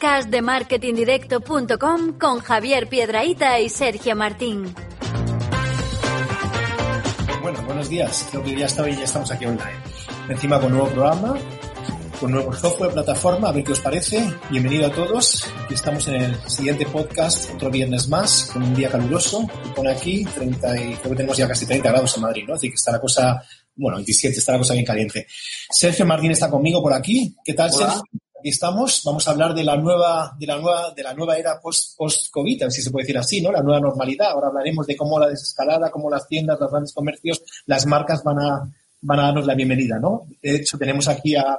podcast de marketingdirecto.com con Javier Piedraíta y Sergio Martín. Bueno, buenos días. Creo que ya, está, ya estamos aquí online. Encima con nuevo programa, con nuevo software, plataforma, a ver qué os parece. Bienvenido a todos. Aquí estamos en el siguiente podcast, otro viernes más, con un día caluroso. Y pone aquí 30 y creo que tenemos ya casi 30 grados en Madrid, ¿no? Así que está la cosa, bueno, 27, está la cosa bien caliente. Sergio Martín está conmigo por aquí. ¿Qué tal, Hola. Sergio? Aquí estamos. Vamos a hablar de la nueva, de la nueva, de la nueva era post, post-COVID, ver si se puede decir así, ¿no? La nueva normalidad. Ahora hablaremos de cómo la desescalada, cómo las tiendas, los grandes comercios, las marcas van a, van a darnos la bienvenida, ¿no? De hecho, tenemos aquí a,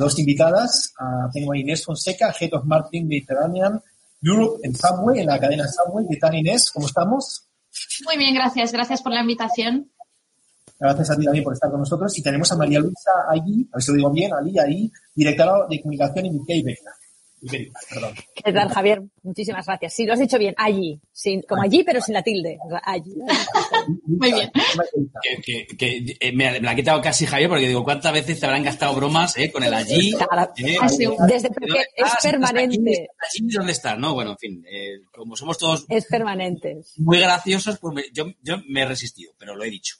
dos invitadas. Tengo a Inés Fonseca, Head of Marketing Mediterranean Europe en Subway, en la cadena Subway. ¿Qué tal, Inés? ¿Cómo estamos? Muy bien, gracias. Gracias por la invitación. Gracias a ti también por estar con nosotros. Y tenemos a María Luisa allí, a ver si lo digo bien, allí, ahí, directora de comunicación en Ikea Ibérica. Ibérica, perdón. ¿Qué tal, Javier? Muchísimas gracias. Sí, lo has dicho bien. Allí. Sin, como allí, pero sin la tilde. O sea, allí. Muy bien. Que, que- que, eh, me, me la ha quitado casi Javier porque digo, ¿cuántas veces te habrán gastado bromas eh, con el allí? Eh. Desde porque ¿dónde es permanente. ¿Allí dónde estás? No, bueno, en fin, eh, como somos todos Es permanente. muy graciosos, pues me- yo, yo me he resistido, pero lo he dicho.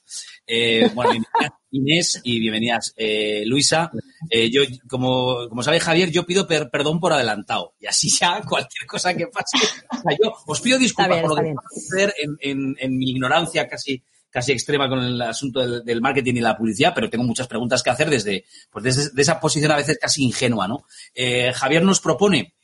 Eh, bueno, bienvenidas Inés y bienvenidas eh, Luisa. Eh, yo, como, como sabe Javier, yo pido per- perdón por adelantado. Y así ya cualquier cosa que pase. o sea, yo os pido disculpas bien, por lo que suceder en, en- en mi ignorancia casi casi extrema con el asunto del, del marketing y la publicidad, pero tengo muchas preguntas que hacer desde, pues desde de esa posición a veces casi ingenua, ¿no? Eh, Javier nos propone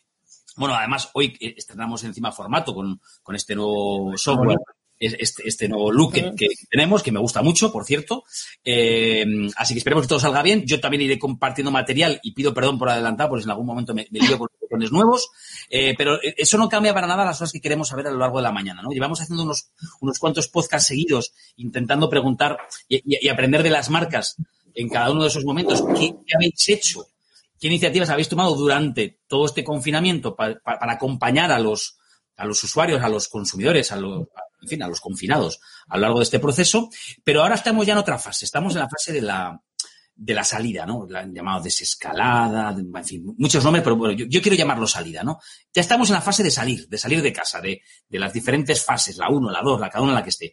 bueno, además, hoy estrenamos encima formato con, con este nuevo software, este, este nuevo look que, que tenemos, que me gusta mucho, por cierto. Eh, así que esperemos que todo salga bien. Yo también iré compartiendo material y pido perdón por adelantado, porque en algún momento me, me lío con botones nuevos. Eh, pero eh, eso no cambia para nada las cosas que queremos saber a lo largo de la mañana, ¿no? Llevamos haciendo unos, unos cuantos podcasts seguidos intentando preguntar y, y- y aprender de las marcas en cada uno de esos momentos. ¿Qué, qué habéis hecho? ¿Qué iniciativas habéis tomado durante todo este confinamiento pa- pa- para acompañar a los, a los usuarios, a los consumidores, a los, a- en fin, a los confinados a lo largo de este proceso? Pero ahora estamos ya en otra fase, estamos en la fase de la, de la salida, ¿no? La han llamado desescalada, de- en fin, muchos nombres, pero bueno, yo, quiero llamarlo salida, ¿no? Ya estamos en la fase de salir, de salir de casa, de, de las diferentes fases, la 1, la 2, la cada una en la que esté.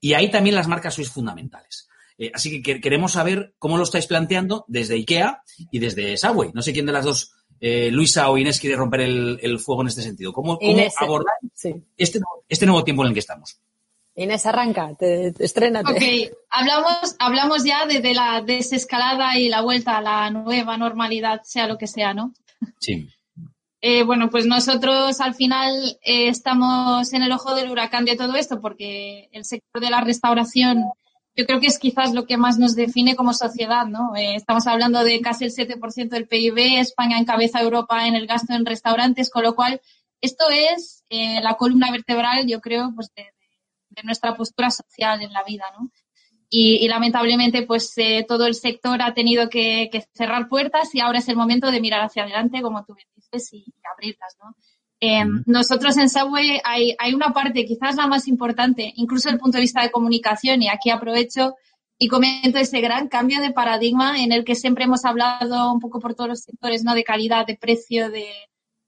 Y ahí también las marcas sois fundamentales. Eh, así que- queremos saber cómo lo estáis planteando desde IKEA y desde Subway. No sé quién de las dos, eh, Luisa o Inés, quiere romper el, el fuego en este sentido. ¿Cómo, cómo Inés, abordar Sí. este, este nuevo tiempo en el que estamos? Inés, arranca. Te, te- estrénate. Ok, hablamos, hablamos ya de, de la desescalada y la vuelta a la nueva normalidad, sea lo que sea, ¿no? Sí. Eh, bueno, pues nosotros al final eh, estamos en el ojo del huracán de todo esto porque el sector de la restauración yo creo que es quizás lo que más nos define como sociedad, ¿no? Eh, estamos hablando de casi el 7% del PIB, España encabeza Europa en el gasto en restaurantes, con lo cual esto es eh, la columna vertebral, yo creo, pues de, nuestra postura social en la vida, ¿no? Y, lamentablemente, pues eh, todo el sector ha tenido que, cerrar puertas y ahora es el momento de mirar hacia adelante, como tú bien dices, y abrirlas, ¿no? Eh, nosotros en Subway hay, hay una parte, quizás la más importante, incluso desde el punto de vista de comunicación, y aquí aprovecho y comento ese gran cambio de paradigma en el que siempre hemos hablado un poco por todos los sectores, ¿no? De calidad, de precio, de,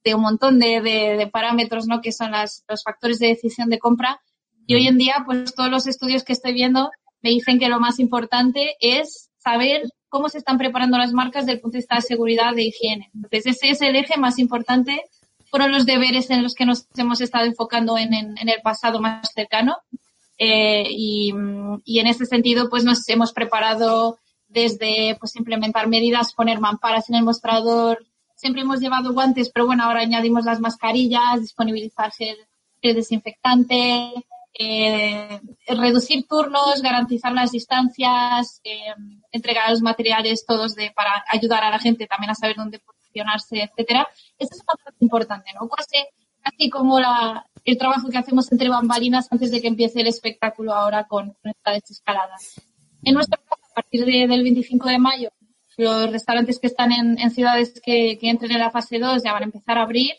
de un montón de, de- de parámetros, ¿no? Que son las, los factores de decisión de compra. Y hoy en día, pues todos los estudios que estoy viendo me dicen que lo más importante es saber cómo se están preparando las marcas desde el punto de vista de seguridad, de higiene. Entonces, ese es el eje más importante. Fueron los deberes en los que nos hemos estado enfocando en, en- en el pasado más cercano. Eh, y, y en ese sentido, pues nos hemos preparado desde pues implementar medidas, poner mamparas en el mostrador. Siempre hemos llevado guantes, pero bueno, ahora añadimos las mascarillas, disponibilizar gel, gel desinfectante, eh, reducir turnos, garantizar las distancias, eh, entregar los materiales todos de, para ayudar a la gente también a saber dónde gestionarse, etcétera. Esta es una parte importante, ¿no? Casi, casi como la, el trabajo que hacemos entre bambalinas antes de que empiece el espectáculo ahora con, con esta desescalada. En nuestro caso, a partir de- del 25 de mayo, los restaurantes que están en, en ciudades que, que entren en la fase 2 ya van a empezar a abrir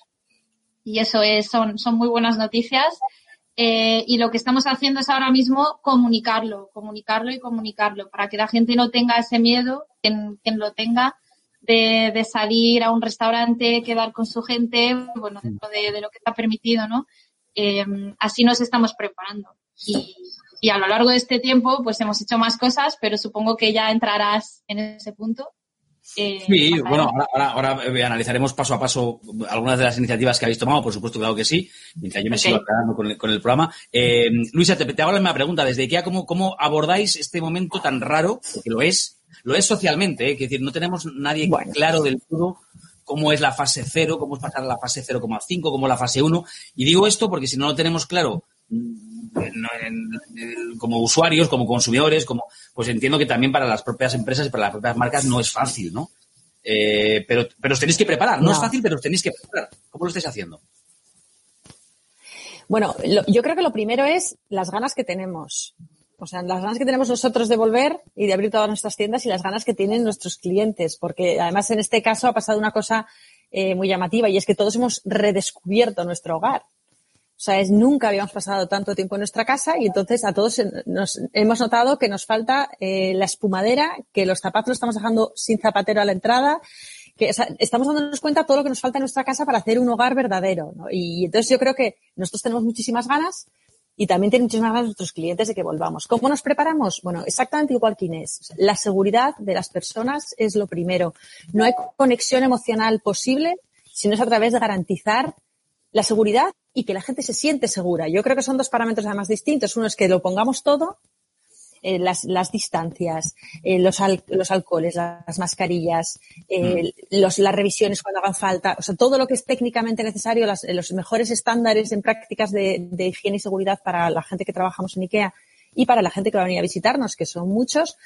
y eso es, son, son muy buenas noticias. Eh, y lo que estamos haciendo es ahora mismo comunicarlo, comunicarlo y comunicarlo para que la gente no tenga ese miedo, quien, quien lo tenga, de, de salir a un restaurante, quedar con su gente, bueno, dentro de, de lo que está permitido, ¿no? Eh, así nos estamos preparando. Y, y a lo largo de este tiempo, pues hemos hecho más cosas, pero supongo que ya entrarás en ese punto. Eh, Sí, más bueno, ahora, ahora, ahora, eh, analizaremos paso a paso algunas de las iniciativas que habéis tomado, por supuesto, claro que sí, mientras yo me sigo aclarando con el, con el programa. Eh, Luisa, te, te hago la misma pregunta. Desde IKEA, ¿cómo, ¿cómo abordáis este momento tan raro? Porque lo es, lo es socialmente, ¿eh? es decir, no tenemos nadie Bueno. claro del todo cómo es la fase 0, cómo es pasar a la fase 0,5, cómo es la fase 1. Y digo esto porque si no lo tenemos claro mm, como usuarios, como consumidores, como pues entiendo que también para las propias empresas y para las propias marcas no es fácil, ¿no? Eh, pero, pero os tenéis que preparar. No, No. es fácil, pero os tenéis que preparar. ¿Cómo lo estáis haciendo? Bueno, lo- yo creo que lo primero es las ganas que tenemos. O sea, las ganas que tenemos nosotros de volver y de abrir todas nuestras tiendas y las ganas que tienen nuestros clientes. Porque además en este caso ha pasado una cosa eh, muy llamativa y es que todos hemos redescubierto nuestro hogar. O sea, es nunca habíamos pasado tanto tiempo en nuestra casa y entonces a todos nos hemos notado que nos falta eh, la espumadera, que los zapatos los estamos dejando sin zapatero a la entrada, que estamos dándonos cuenta de todo lo que nos falta en nuestra casa para hacer un hogar verdadero. ¿no? Y entonces yo creo que nosotros tenemos muchísimas ganas y también tienen muchísimas ganas nuestros clientes de que volvamos. ¿Cómo nos preparamos? Bueno, exactamente igual que Inés. La seguridad de las personas es lo primero. No hay conexión emocional posible si no es a través de garantizar la seguridad y que la gente se siente segura. Yo creo que son dos parámetros además distintos. Uno es que lo pongamos todo, eh, las, las distancias, eh, los, al- los alcoholes, las mascarillas, eh, los, las revisiones cuando hagan falta, o sea, todo lo que es técnicamente necesario, las- los mejores estándares en prácticas de, de higiene y seguridad para la gente que trabajamos en IKEA y para la gente que va a venir a visitarnos, que son muchos.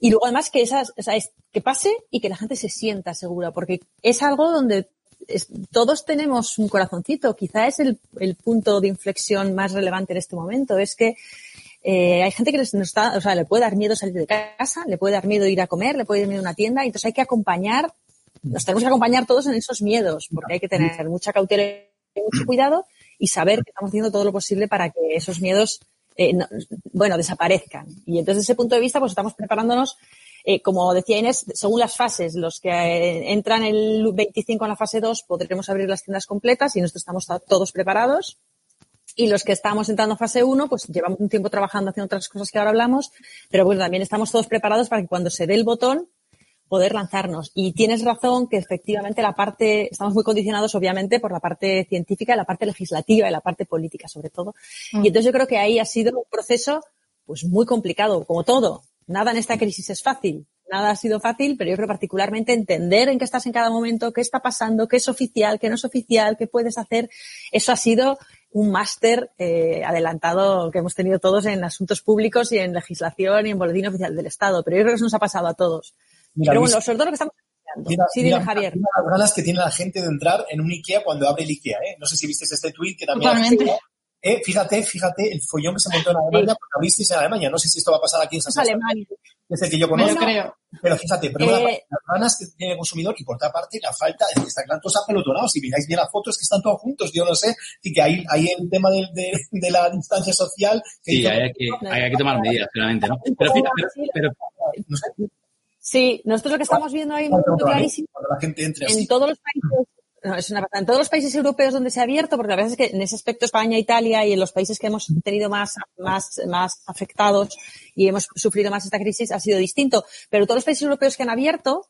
Y luego además que esas, o sea, es- que pase y que la gente se sienta segura, porque es algo donde es- todos tenemos un corazoncito. Quizá es el, el punto de inflexión más relevante en este momento. Es que eh, hay gente que les, nos está, o sea, le puede dar miedo salir de casa, le puede dar miedo ir a comer, le puede dar miedo a una tienda, y entonces hay que acompañar, nos tenemos que acompañar todos en esos miedos, porque hay que tener mucha cautela y mucho cuidado y saber que estamos haciendo todo lo posible para que esos miedos, eh, no- bueno, desaparezcan. Y entonces, desde ese punto de vista, pues estamos preparándonos eh, como decía Inés, según las fases, los que eh, entran el 25 en la fase 2 podremos abrir las tiendas completas y nosotros estamos ta- todos preparados. Y los que estamos entrando en fase 1, pues llevamos un tiempo trabajando haciendo otras cosas que ahora hablamos, pero bueno, también estamos todos preparados para que cuando se dé el botón poder lanzarnos. Y tienes razón que efectivamente la parte, estamos muy condicionados obviamente por la parte científica, la parte legislativa y la parte política sobre todo. Y entonces yo creo que ahí ha sido un proceso pues muy complicado, como todo. Nada en esta crisis es fácil. Nada ha sido fácil, pero yo creo particularmente entender en qué estás en cada momento, qué está pasando, qué es oficial, qué no es oficial, qué puedes hacer. Eso ha sido un máster eh, adelantado que hemos tenido todos en asuntos públicos y en legislación y en boletín oficial del Estado. Pero yo creo que eso nos ha pasado a todos. Mira, pero bueno, sobre todo lo que estamos. Mira, sí, mira, dime, Javier. mira las ganas que tiene la gente de entrar en un IKEA cuando abre el IKEA, ¿eh? No sé si viste este tweet que también... Totalmente. Eh, fíjate, fíjate el follón que se montó en Alemania porque abristeis en Alemania. No sé si esto va a pasar aquí en San Alemania. Es el que yo conozco. creo. Pero fíjate, pero una Eh, parte, las ganas que tiene el consumidor y por otra parte la falta es que están todos apelotonados. Si miráis bien las fotos, que están todos juntos, yo no sé. Y que hay, hay el tema de, de la distancia social. Que Sí, hay que, hay, hay que tomar medidas, claramente, ¿no? Pero, fíjate, pero, pero- no sé, Sí, nosotros lo que estamos viendo ahí muy clarísimo la gente entre en todos los países, no, es una pasada. en todos los países europeos donde se ha abierto, porque la verdad es que en ese aspecto España, Italia y en los países que hemos tenido más, más, más afectados y hemos sufrido más esta crisis ha sido distinto. Pero todos los países europeos que han abierto,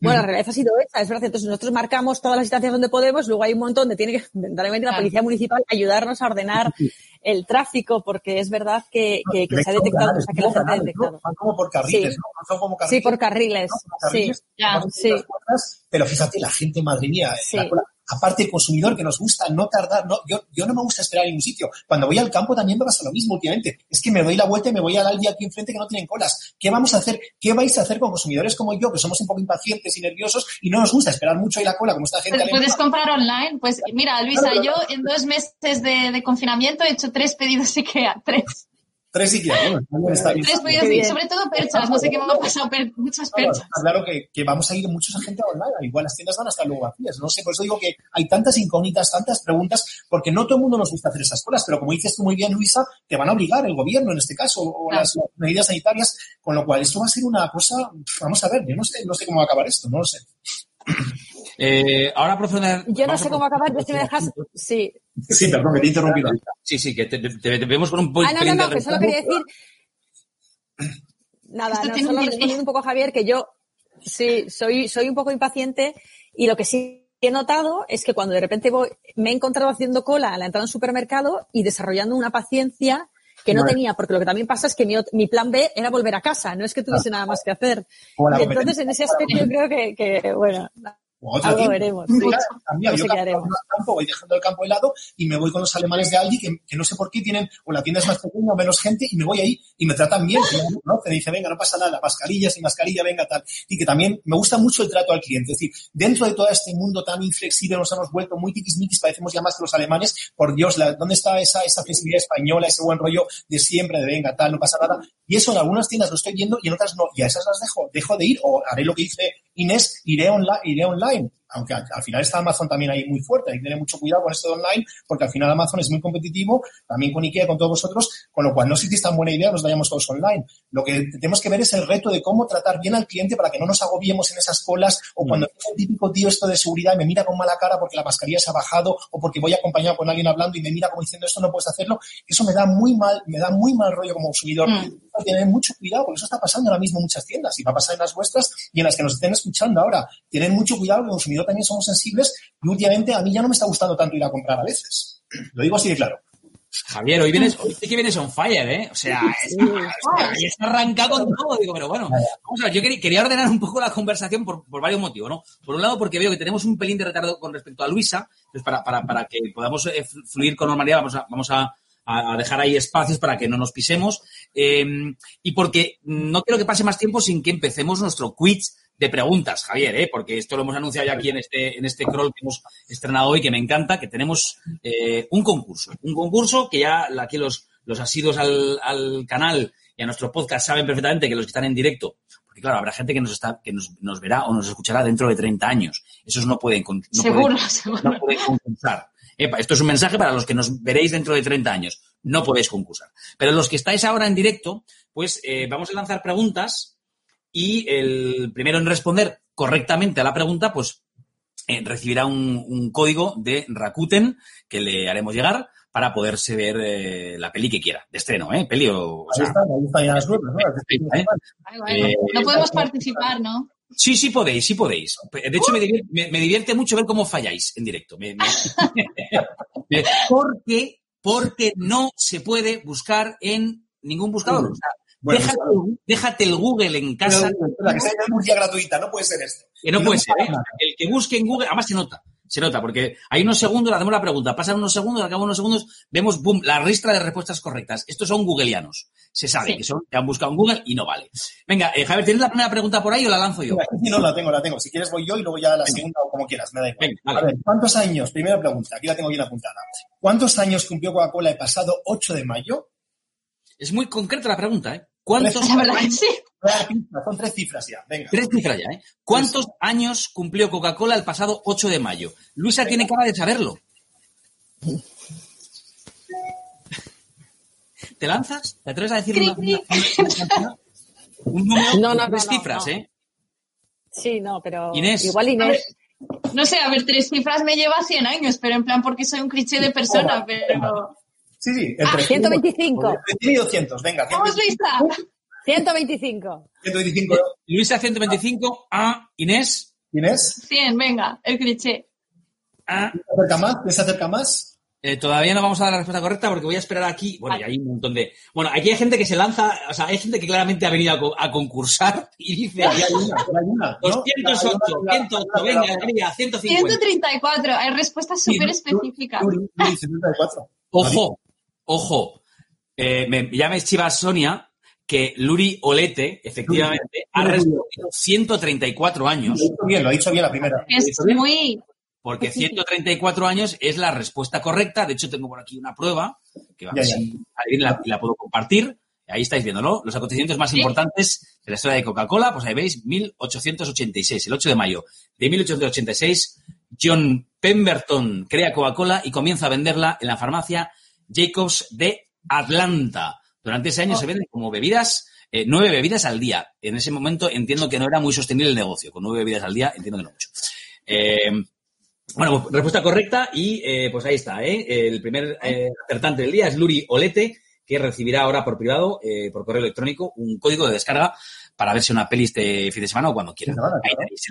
bueno, la realidad ha sido esa, es verdad. Entonces nosotros marcamos todas las distancias donde podemos, luego hay un montón de tiene que, verdaderamente la policía municipal ayudarnos a ordenar el tráfico, porque es verdad que, que, que se ha detectado, canales, o sea, que la gente ha canales, ¿no? detectado. Van como por carriles, Sí. ¿no? Son como Sí, carriles. por carriles. ¿no? Por Sí, carriles, ya, sí. cosas, Pero fíjate, la gente, madre mía, Sí. la cola. aparte el consumidor que nos gusta no tardar, no, yo, yo no me gusta esperar en ningún sitio. Cuando voy al campo también me pasa lo mismo últimamente. Es que me doy la vuelta y me voy al día aquí enfrente que no tienen colas. ¿Qué vamos a hacer? ¿Qué vais a hacer con consumidores como yo, que somos un poco impacientes y nerviosos y no nos gusta esperar mucho ahí la cola, como esta gente? Puedes comprar online. Pues mira, Luisa, yo en dos meses de, de confinamiento he hecho tres pedidos IKEA, tres. Tres IKEA, bueno, está bien. Tres pedidos, sobre todo perchas, no sé qué me ha pasado, per, muchas perchas. Claro, claro que, que, vamos a ir mucha gente online, igual las tiendas van a estar luego vacías, no sé, por eso digo que hay tantas incógnitas, tantas preguntas, porque no todo el mundo nos gusta hacer esas cosas, pero como dices tú muy bien, Luisa, te van a obligar el gobierno en este caso, o claro. las medidas sanitarias, con lo cual esto va a ser una cosa, vamos a ver, yo no sé, no sé cómo va a acabar esto, no lo sé. Eh, ahora profundizar. Yo no sé cómo acabar, pero si me dejas. Sí. Sí, perdón, que te he interrumpido. Sí, sí, que te, te, te vemos con un poco. Ah, no, no, no, que solo quería decir. Nada, no, solo respondiendo un poco a Javier, que yo sí, soy, soy un poco impaciente y lo que sí he notado es que cuando de repente voy, me he encontrado haciendo cola a la entrada de un supermercado y desarrollando una paciencia que no bueno. tenía, porque lo que también pasa es que mi, mi, plan B era volver a casa, no es que tuviese nada más que hacer. Y entonces, en ese aspecto, yo creo que, que bueno, otra Algo veremos. Sí. Yo campo, voy dejando el campo helado y me voy con los alemanes de Aldi que, que, no sé por qué tienen, o la tienda es más pequeña o menos gente y me voy ahí y me tratan bien. ¿no? Te dice, venga, no pasa nada, mascarilla, sin mascarilla, venga, tal. Y que también me gusta mucho el trato al cliente. Es decir, dentro de todo este mundo tan inflexible nos hemos vuelto muy tiquismiquis, parecemos ya más que los alemanes. Por Dios, la, ¿dónde está esa, esa flexibilidad española, ese buen rollo de siempre, de venga, tal, no pasa nada? Y eso en algunas tiendas lo estoy viendo y en otras no. Y a esas las dejo, dejo de ir o haré lo que dice Inés, iré, online, iré online fine. Aunque al, al, final está Amazon también ahí muy fuerte, hay que tener mucho cuidado con esto de online, porque al final Amazon es muy competitivo, también con IKEA, con todos vosotros, con lo cual no sé si es tan buena idea nos vayamos todos online. Lo que tenemos que ver es el reto de cómo tratar bien al cliente para que no nos agobiemos en esas colas, o cuando es el típico tío esto de seguridad y me mira con mala cara porque la mascarilla se ha bajado, o porque voy acompañado con alguien hablando y me mira como diciendo esto no puedes hacerlo, eso me da muy mal, me da muy mal rollo como consumidor. Mm. Hay que tener mucho cuidado, porque eso está pasando ahora mismo en muchas tiendas, y va a pasar en las vuestras y en las que nos estén escuchando ahora. Tener mucho cuidado, porque el consumidor también somos sensibles y últimamente a mí ya no me está gustando tanto ir a comprar a veces. Lo digo así de claro. Javier, hoy vienes, hoy sí que vienes on fire, ¿eh? O sea, y está arrancado con todo, digo, pero bueno, vamos a ver, yo quería, quería ordenar un poco la conversación por, por, varios motivos, ¿no? Por un lado, porque veo que tenemos un pelín de retardo con respecto a Luisa, pues para, para, para que podamos eh, fluir con normalidad, vamos a, vamos a, a, dejar ahí espacios para que no nos pisemos, eh, y porque no quiero que pase más tiempo sin que empecemos nuestro quiz de preguntas, Javier, ¿eh? porque esto lo hemos anunciado ya aquí en este, en este crawl que hemos estrenado hoy, que me encanta, que tenemos eh, un concurso. Un concurso que ya aquí los, los asidos al, al, canal y a nuestro podcast saben perfectamente que los que están en directo, porque claro, habrá gente que nos está, que nos, nos verá o nos escuchará dentro de 30 años. Esos no pueden, no seguro, pueden, seguro. No pueden concursar. Epa, esto es un mensaje para los que nos veréis dentro de 30 años. No podéis concursar. Pero los que estáis ahora en directo, pues eh, vamos a lanzar preguntas y el primero en responder correctamente a la pregunta, pues eh, recibirá un, un, código de Rakuten que le haremos llegar para poderse ver eh, la peli que quiera, de estreno, ¿eh? Peli o... o sea, ahí está, ahí está ya las nuevas, ¿no? ¿eh? Eh, no podemos participar, ¿no? Sí, sí podéis, sí podéis. De hecho, me divierte, me, me divierte mucho ver cómo falláis en directo. Me, porque, porque no se puede buscar en ningún buscador. O sea, bueno, déjate, déjate, el Google en casa. Pero, que sea Murcia gratuita, no puede ser esto. Que no, no puede ser, ¿eh? El que busque en Google, además se nota, se nota, porque hay unos segundos, le hacemos la pregunta, pasan unos segundos, al cabo de unos segundos, vemos, boom, la ristra de respuestas correctas. Estos son googleianos. Se sabe sí. que son, que han buscado en Google y no vale. Venga, eh, Javier, ¿tienes la primera pregunta por ahí o la lanzo yo? Sí, no, la tengo, la tengo. Si quieres voy yo y luego ya la Venga. segunda o como quieras, me da igual. Venga, vale. A ver, ¿cuántos años? Primera pregunta, aquí la tengo bien apuntada. ¿Cuántos años cumplió Coca-Cola el pasado 8 de mayo? Es muy concreta la pregunta, ¿eh? ¿Cuántos la verdad, sí. Son tres cifras ya. Venga. Tres cifras ya, ¿eh? ¿Cuántos años cumplió Coca-Cola el pasado 8 de mayo? Luisa Venga. tiene cara de saberlo. ¿Te lanzas? ¿Te atreves a decir una, una, una, un número no, no, tres no, cifras, eh? Sí, no, pero Inés. igual Inés. no sé, a ver, tres cifras me lleva 100 años, pero en plan porque soy un cliché de persona, pero... Sí, sí. Ah, 125. y 200, venga. Vamos, Luisa. 125. 125. Luisa, 125. A, Inés. Inés. 100, venga, el cliché. A. ¿Se acerca más? ¿Se acerca más? Eh, todavía no vamos a dar la respuesta correcta porque voy a esperar aquí. Bueno, y hay un montón de. Bueno, aquí hay gente que se lanza, o sea, hay gente que claramente ha venido a, co- a concursar y dice. Hay una, hay una, ¿no? 208, 108, venga, venga, 150. 134. Hay respuestas súper específicas. Luri, Luri, 74. Ojo, ojo. Eh, me, ya me chiva Sonia que Luri Olete, efectivamente, ha respondido 134 años. Lo ha dicho bien, lo ha dicho bien la primera. Es muy. Porque 134 años es la respuesta correcta. De hecho, tengo por aquí una prueba que va a Ya, ver ya. si alguien la, la puedo compartir. Ahí estáis viéndolo. Los acontecimientos más Sí. importantes de la historia de Coca-Cola, pues ahí veis, 1886, el 8 de mayo de 1886, John Pemberton crea Coca-Cola y comienza a venderla en la farmacia Jacobs de Atlanta. Durante ese año Oh. se venden como bebidas, eh, nueve bebidas al día. En ese momento entiendo que no era muy sostenible el negocio. Con nueve bebidas al día entiendo que no mucho. Eh, bueno, pues, respuesta correcta y eh, pues ahí está. ¿eh? El primer eh, acertante del día es Luri Olete, que recibirá ahora por privado, eh, por correo electrónico, un código de descarga para verse una peli este fin de semana o cuando quiera.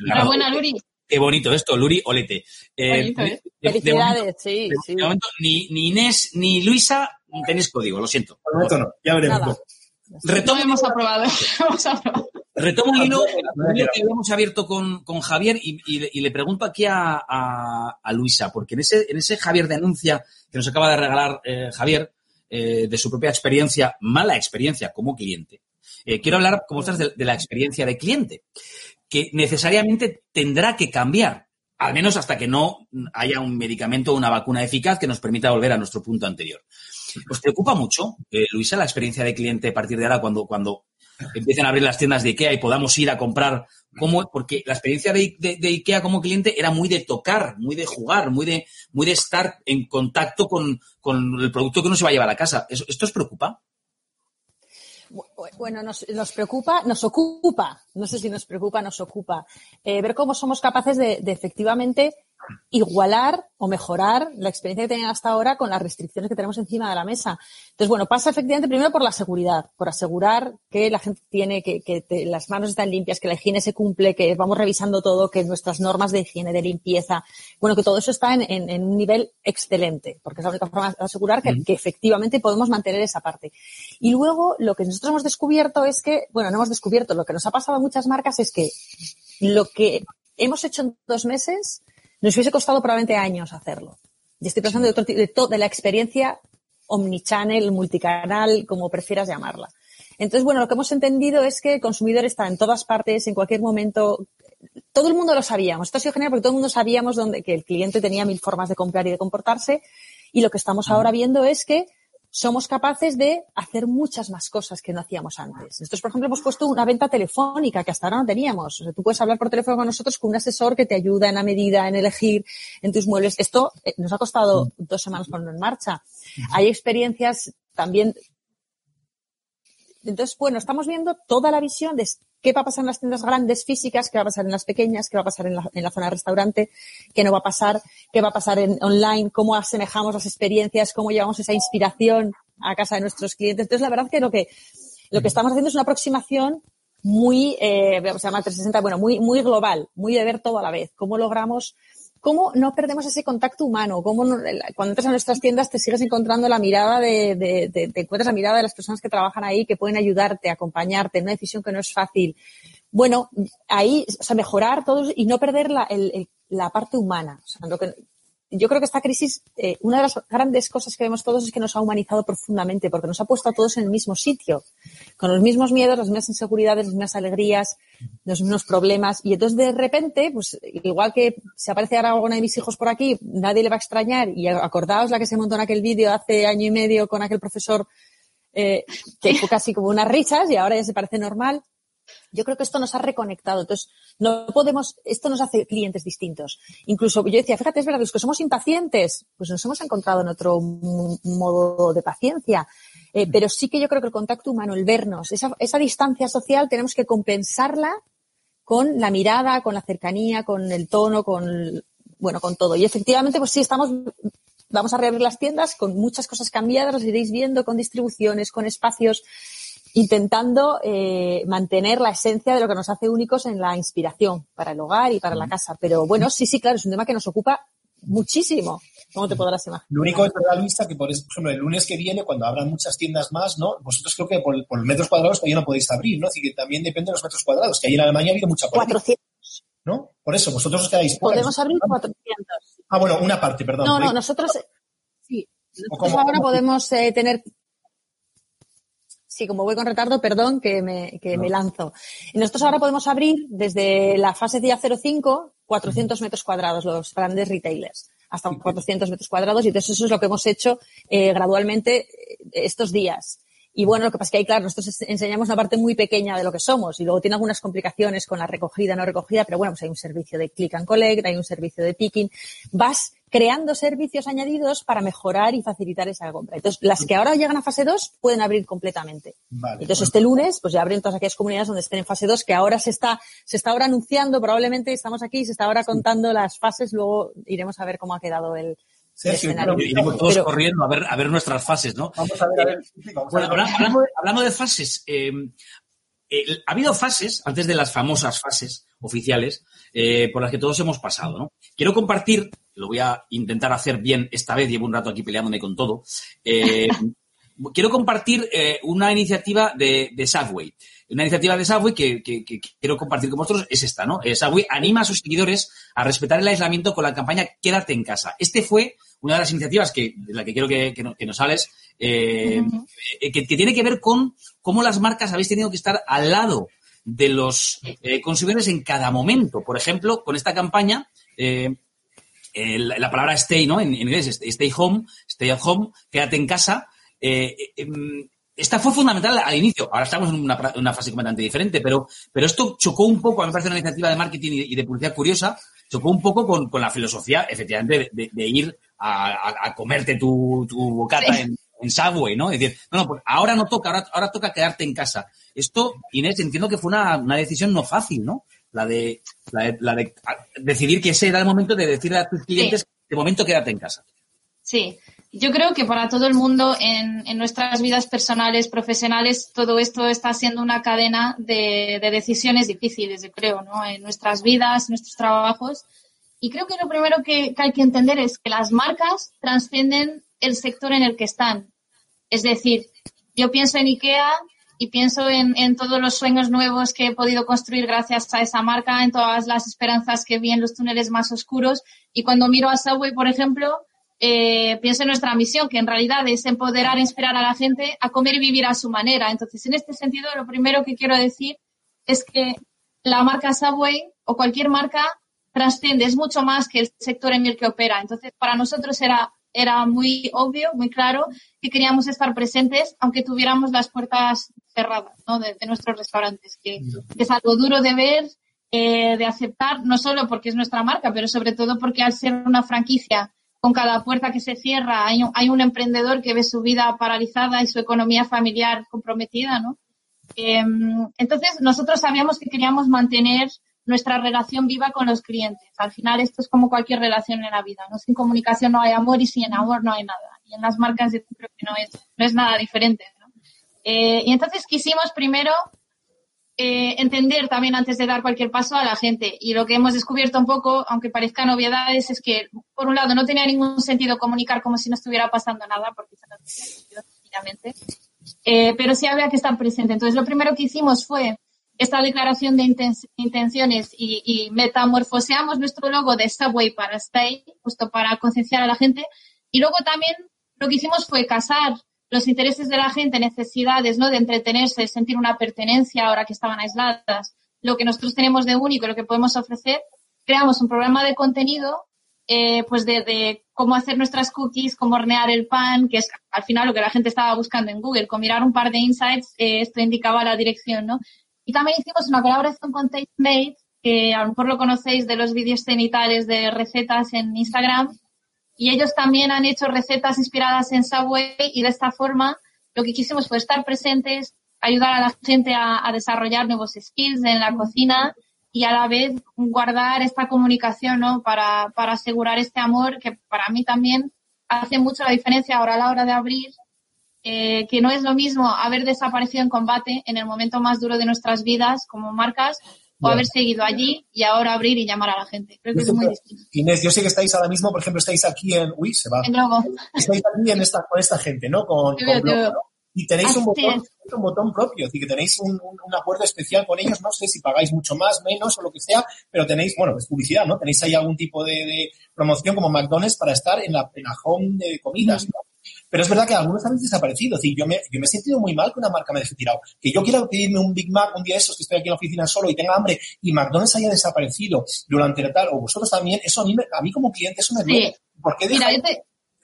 Enhorabuena, Luri. Qué bonito esto, Luri Olete. Eh, Bonito, ¿eh? de- de- de Felicidades, momento- sí, de- sí. de momento, ni, ni Inés ni Luisa tenéis código, lo siento. Momento no, ya veremos. Nada. No Retomo, hemos aprobado. hemos aprobado. retomo el hilo, No, no, el hilo no. que habíamos abierto con, con Javier y, y le- y le pregunto aquí a, a- a Luisa, porque en ese, en ese Javier de anuncia que nos acaba de regalar eh, Javier, eh, de su propia experiencia, mala experiencia como cliente, eh, quiero hablar vosotros de, de la experiencia de cliente, que necesariamente tendrá que cambiar, al menos hasta que no haya un medicamento o una vacuna eficaz que nos permita volver a nuestro punto anterior. ¿Os preocupa mucho, eh, Luisa, la experiencia de cliente a partir de ahora cuando, cuando empiecen a abrir las tiendas de IKEA y podamos ir a comprar? ¿Cómo? Porque la experiencia de, de- de IKEA como cliente era muy de tocar, muy de jugar, muy de, muy de estar en contacto con, con el producto que uno se va a llevar a casa. ¿Eso- ¿Esto os preocupa? Bu- Bueno, nos, nos preocupa, nos ocupa, no sé si nos preocupa, nos ocupa, eh, ver cómo somos capaces de, de efectivamente igualar o mejorar la experiencia que tenían hasta ahora con las restricciones que tenemos encima de la mesa. Entonces, bueno, pasa efectivamente primero por la seguridad, por asegurar que la gente tiene, que, que te- las manos están limpias, que la higiene se cumple, que vamos revisando todo, que nuestras normas de higiene, de limpieza, bueno, que todo eso está en, en- en un nivel excelente, porque es la única forma de asegurar que, que efectivamente podemos mantener esa parte. Y luego, lo que nosotros hemos descubierto es que, bueno, no hemos descubierto, lo que nos ha pasado a muchas marcas es que lo que hemos hecho en dos meses nos hubiese costado probablemente años hacerlo. Y estoy pensando de, otro, ti- de, to- de la experiencia omnichannel, multicanal, como prefieras llamarla. Entonces, bueno, lo que hemos entendido es que el consumidor está en todas partes, en cualquier momento. Todo el mundo lo sabíamos. Esto ha sido genial porque todo el mundo sabíamos dónde, que el cliente tenía mil formas de comprar y de comportarse. Y lo que estamos ahora viendo es que somos capaces de hacer muchas más cosas que no hacíamos antes. Nosotros, por ejemplo, hemos puesto una venta telefónica que hasta ahora no teníamos. O sea, tú puedes hablar por teléfono con nosotros con un asesor que te ayuda en la medida, en elegir, en tus muebles. Esto eh, nos ha costado dos semanas ponerlo en marcha. Hay experiencias también. Entonces, bueno, estamos viendo toda la visión de qué va a pasar en las tiendas grandes físicas, qué va a pasar en las pequeñas, qué va a pasar en la, en la zona de restaurante, qué no va a pasar, qué va a pasar en online, cómo asemejamos las experiencias, cómo llevamos esa inspiración a casa de nuestros clientes. Entonces, la verdad que lo que, lo que estamos haciendo es una aproximación muy, eh, a llamar 360, bueno, muy, muy global, muy de ver todo a la vez. ¿Cómo logramos, cómo no perdemos ese contacto humano? ¿Cómo no- cuando entras a nuestras tiendas te sigues encontrando la mirada de, de, de- te encuentras la mirada de las personas que trabajan ahí, que pueden ayudarte, acompañarte en una decisión que no es fácil? Bueno, ahí, o sea, mejorar todo y no perder la, el- el- la parte humana. Yo creo que esta crisis, eh, una de las grandes cosas que vemos todos es que nos ha humanizado profundamente, porque nos ha puesto a todos en el mismo sitio, con los mismos miedos, las mismas inseguridades, las mismas alegrías, los mismos problemas. Y entonces, de repente, pues igual que se aparece ahora alguno de mis hijos por aquí, nadie le va a extrañar. Y acordaos la que se montó en aquel vídeo hace año y medio con aquel profesor eh, que fue casi como unas risas y ahora ya se parece normal. Yo creo que esto nos ha reconectado. Entonces, no podemos, esto nos hace clientes distintos. Incluso yo decía, fíjate, es verdad, los que somos impacientes, pues nos hemos encontrado en otro modo de paciencia. Eh, pero sí que yo creo que el contacto humano, el vernos, esa, esa distancia social, tenemos que compensarla con la mirada, con la cercanía, con el tono, con, bueno, con todo. Y efectivamente, pues sí, estamos, vamos a reabrir las tiendas con muchas cosas cambiadas, las iréis viendo, con distribuciones, con espacios intentando eh, mantener la esencia de lo que nos hace únicos en la inspiración para el hogar y para la casa. Pero bueno, sí, sí, claro, es un tema que nos ocupa muchísimo, como te podrás imaginar. Lo único es verdad, Luisa, que por ejemplo el lunes que viene, cuando abran muchas tiendas más, ¿no? Vosotros creo que por, los metros cuadrados todavía no podéis abrir, ¿no? Así que también depende de los metros cuadrados, que ahí en Alemania ha habido mucha polémica. 400. ¿No? Por eso, vosotros os quedáis Podemos abrir 400. Ah, bueno, una parte, perdón. No, no, nosotros, sí. Nosotros ahora podemos eh, tener Sí, como voy con retardo, perdón que me, que me lanzo. Y nosotros ahora podemos abrir desde la fase día 05 400 metros cuadrados, los grandes retailers, hasta 400 metros cuadrados. Y entonces eso es lo que hemos hecho eh, gradualmente eh, estos días. Y bueno, lo que pasa es que ahí, claro, nosotros enseñamos una parte muy pequeña de lo que somos y luego tiene algunas complicaciones con la recogida, no recogida, pero bueno, pues hay un servicio de click and collect, hay un servicio de picking. Vas creando servicios añadidos para mejorar y facilitar esa compra. Entonces, las que ahora llegan a fase 2 pueden abrir completamente. Entonces, este lunes, pues ya abren todas aquellas comunidades donde estén en fase 2, que ahora se está, se está ahora anunciando, probablemente estamos aquí, se está ahora contando las fases, luego iremos a ver cómo ha quedado el, iremos todos corriendo a ver, a ver nuestras fases, ¿no? Vamos a ver, hablando, de fases, eh, eh, ha habido fases, antes de las famosas fases oficiales, eh, por las que todos hemos pasado, ¿no? Quiero compartir lo voy a intentar hacer bien esta vez, llevo un rato aquí peleándome con todo. Eh, quiero compartir eh, una iniciativa de, de, Subway. Una iniciativa de Subway que, quiero compartir con vosotros es esta, ¿no? Subway anima a sus seguidores a respetar el aislamiento con la campaña Quédate en casa. Este fue una de las iniciativas que, de la que quiero que, nos sales, que, tiene que ver con cómo las marcas habéis tenido que estar al lado de los consumidores en cada momento. Por ejemplo, con esta campaña, la palabra stay, ¿no? En, inglés, stay home, stay at home, quédate en casa. Eh, em, esta fue fundamental al inicio. Ahora estamos en una, fase completamente diferente, pero, pero esto chocó un poco, a mí me parece una iniciativa de marketing y, de publicidad curiosa, chocó un poco con, con la filosofía, efectivamente, de, ir a, comerte tu, tu bocata en, en, Subway, ¿no? Es decir, no, no, pues ahora no toca, ahora, ahora toca quedarte en casa. Esto, Inés, entiendo que fue una, una decisión no fácil, ¿no? la de, la de, decidir que ese era el momento de decirle a tus clientes, de momento quédate en casa. Sí, yo creo que para todo el mundo en, en, nuestras vidas personales, profesionales, todo esto está siendo una cadena de, de, decisiones difíciles, yo creo, ¿no? En nuestras vidas, en nuestros trabajos. Y creo que lo primero que, que, hay que entender es que las marcas trascienden el sector en el que están. Es decir, yo pienso en IKEA y pienso en, todos los sueños nuevos que he podido construir gracias a esa marca, en todas las esperanzas que vi en los túneles más oscuros. Y cuando miro a Subway, por ejemplo, eh, pienso en nuestra misión, que en realidad es empoderar inspirar a la gente a comer y vivir a su manera. Entonces, en este sentido, lo primero que quiero decir es que la marca Subway o cualquier marca trasciende, es mucho más que el sector en el que opera. Entonces, para nosotros era era muy obvio, muy claro que queríamos estar presentes, aunque tuviéramos las puertas cerradas ¿no? de, nuestros restaurantes, que, es algo duro de ver, eh, de aceptar, no solo porque es nuestra marca, pero sobre todo porque al ser una franquicia con cada puerta que se cierra hay un, hay un emprendedor que ve su vida paralizada y su economía familiar comprometida, ¿no? Em, entonces, nosotros sabíamos que queríamos mantener nuestra relación viva con los clientes. Al final esto es como cualquier relación en la vida, ¿no? Sin comunicación no hay amor y sin amor no hay nada. Y en las marcas yo creo que no es, no es nada diferente, ¿no? Eh, y entonces quisimos primero eh, entender también antes de dar cualquier paso a la gente. Y lo que hemos descubierto un poco, aunque parezcan novedades, es que, por un lado, no tenía ningún sentido comunicar como si no estuviera pasando nada, porque eso no tenía sentido. Eh, pero sí había que estar presente. Entonces, lo primero que hicimos fue esta declaración de intenciones y, y, metamorfoseamos nuestro logo de Subway para Stay, justo para concienciar a la gente. Y luego también lo que hicimos fue casar los intereses de la gente, necesidades, ¿no? De entretenerse, sentir una pertenencia ahora que estaban aisladas, lo que nosotros tenemos de único, lo que podemos ofrecer. Creamos un programa de contenido, eh, pues de, de, cómo hacer nuestras cookies, cómo hornear el pan, que es al final lo que la gente estaba buscando en Google. Con mirar un par de insights, eh, esto indicaba la dirección, ¿no? Y también hicimos una colaboración con TasteMate, que a lo mejor lo conocéis de los vídeos cenitales de recetas en Instagram. Y ellos también han hecho recetas inspiradas en Subway y de esta forma lo que quisimos fue estar presentes, ayudar a la gente a, desarrollar nuevos skills en la cocina y a la vez guardar esta comunicación, ¿no? Para, para asegurar este amor que para mí también hace mucho la diferencia ahora a la hora de abrir eh, que no es lo mismo haber desaparecido en combate en el momento más duro de nuestras vidas como marcas o haber seguido allí y ahora abrir y llamar a la gente. Creo que es muy distinto. Inés, yo sé que estáis ahora mismo, por ejemplo, estáis aquí en... Uy, se va. En Globo. Estáis aquí en esta, con esta gente, ¿no? Con, con Globo. ¿no? Y tenéis un Así botón, un botón propio, decir, que tenéis un, un- un acuerdo especial con ellos, no sé si pagáis mucho más, menos o lo que sea, pero tenéis, bueno, es publicidad, ¿no? Tenéis ahí algún tipo de, de promoción como McDonald's para estar en la, en la home de comidas, ¿no? Pero es verdad que algunos han desaparecido. Es decir, yo me, yo me he sentido muy mal que una marca me deje tirado. Que yo quiera pedirme un Big Mac un día de esos, que estoy aquí en la oficina solo y tenga hambre, y McDonald's haya desaparecido durante tal, o vosotros también, eso a mí, a mí como cliente, eso me Sí. duele. ¿Por qué Mira, dejáis- yo te,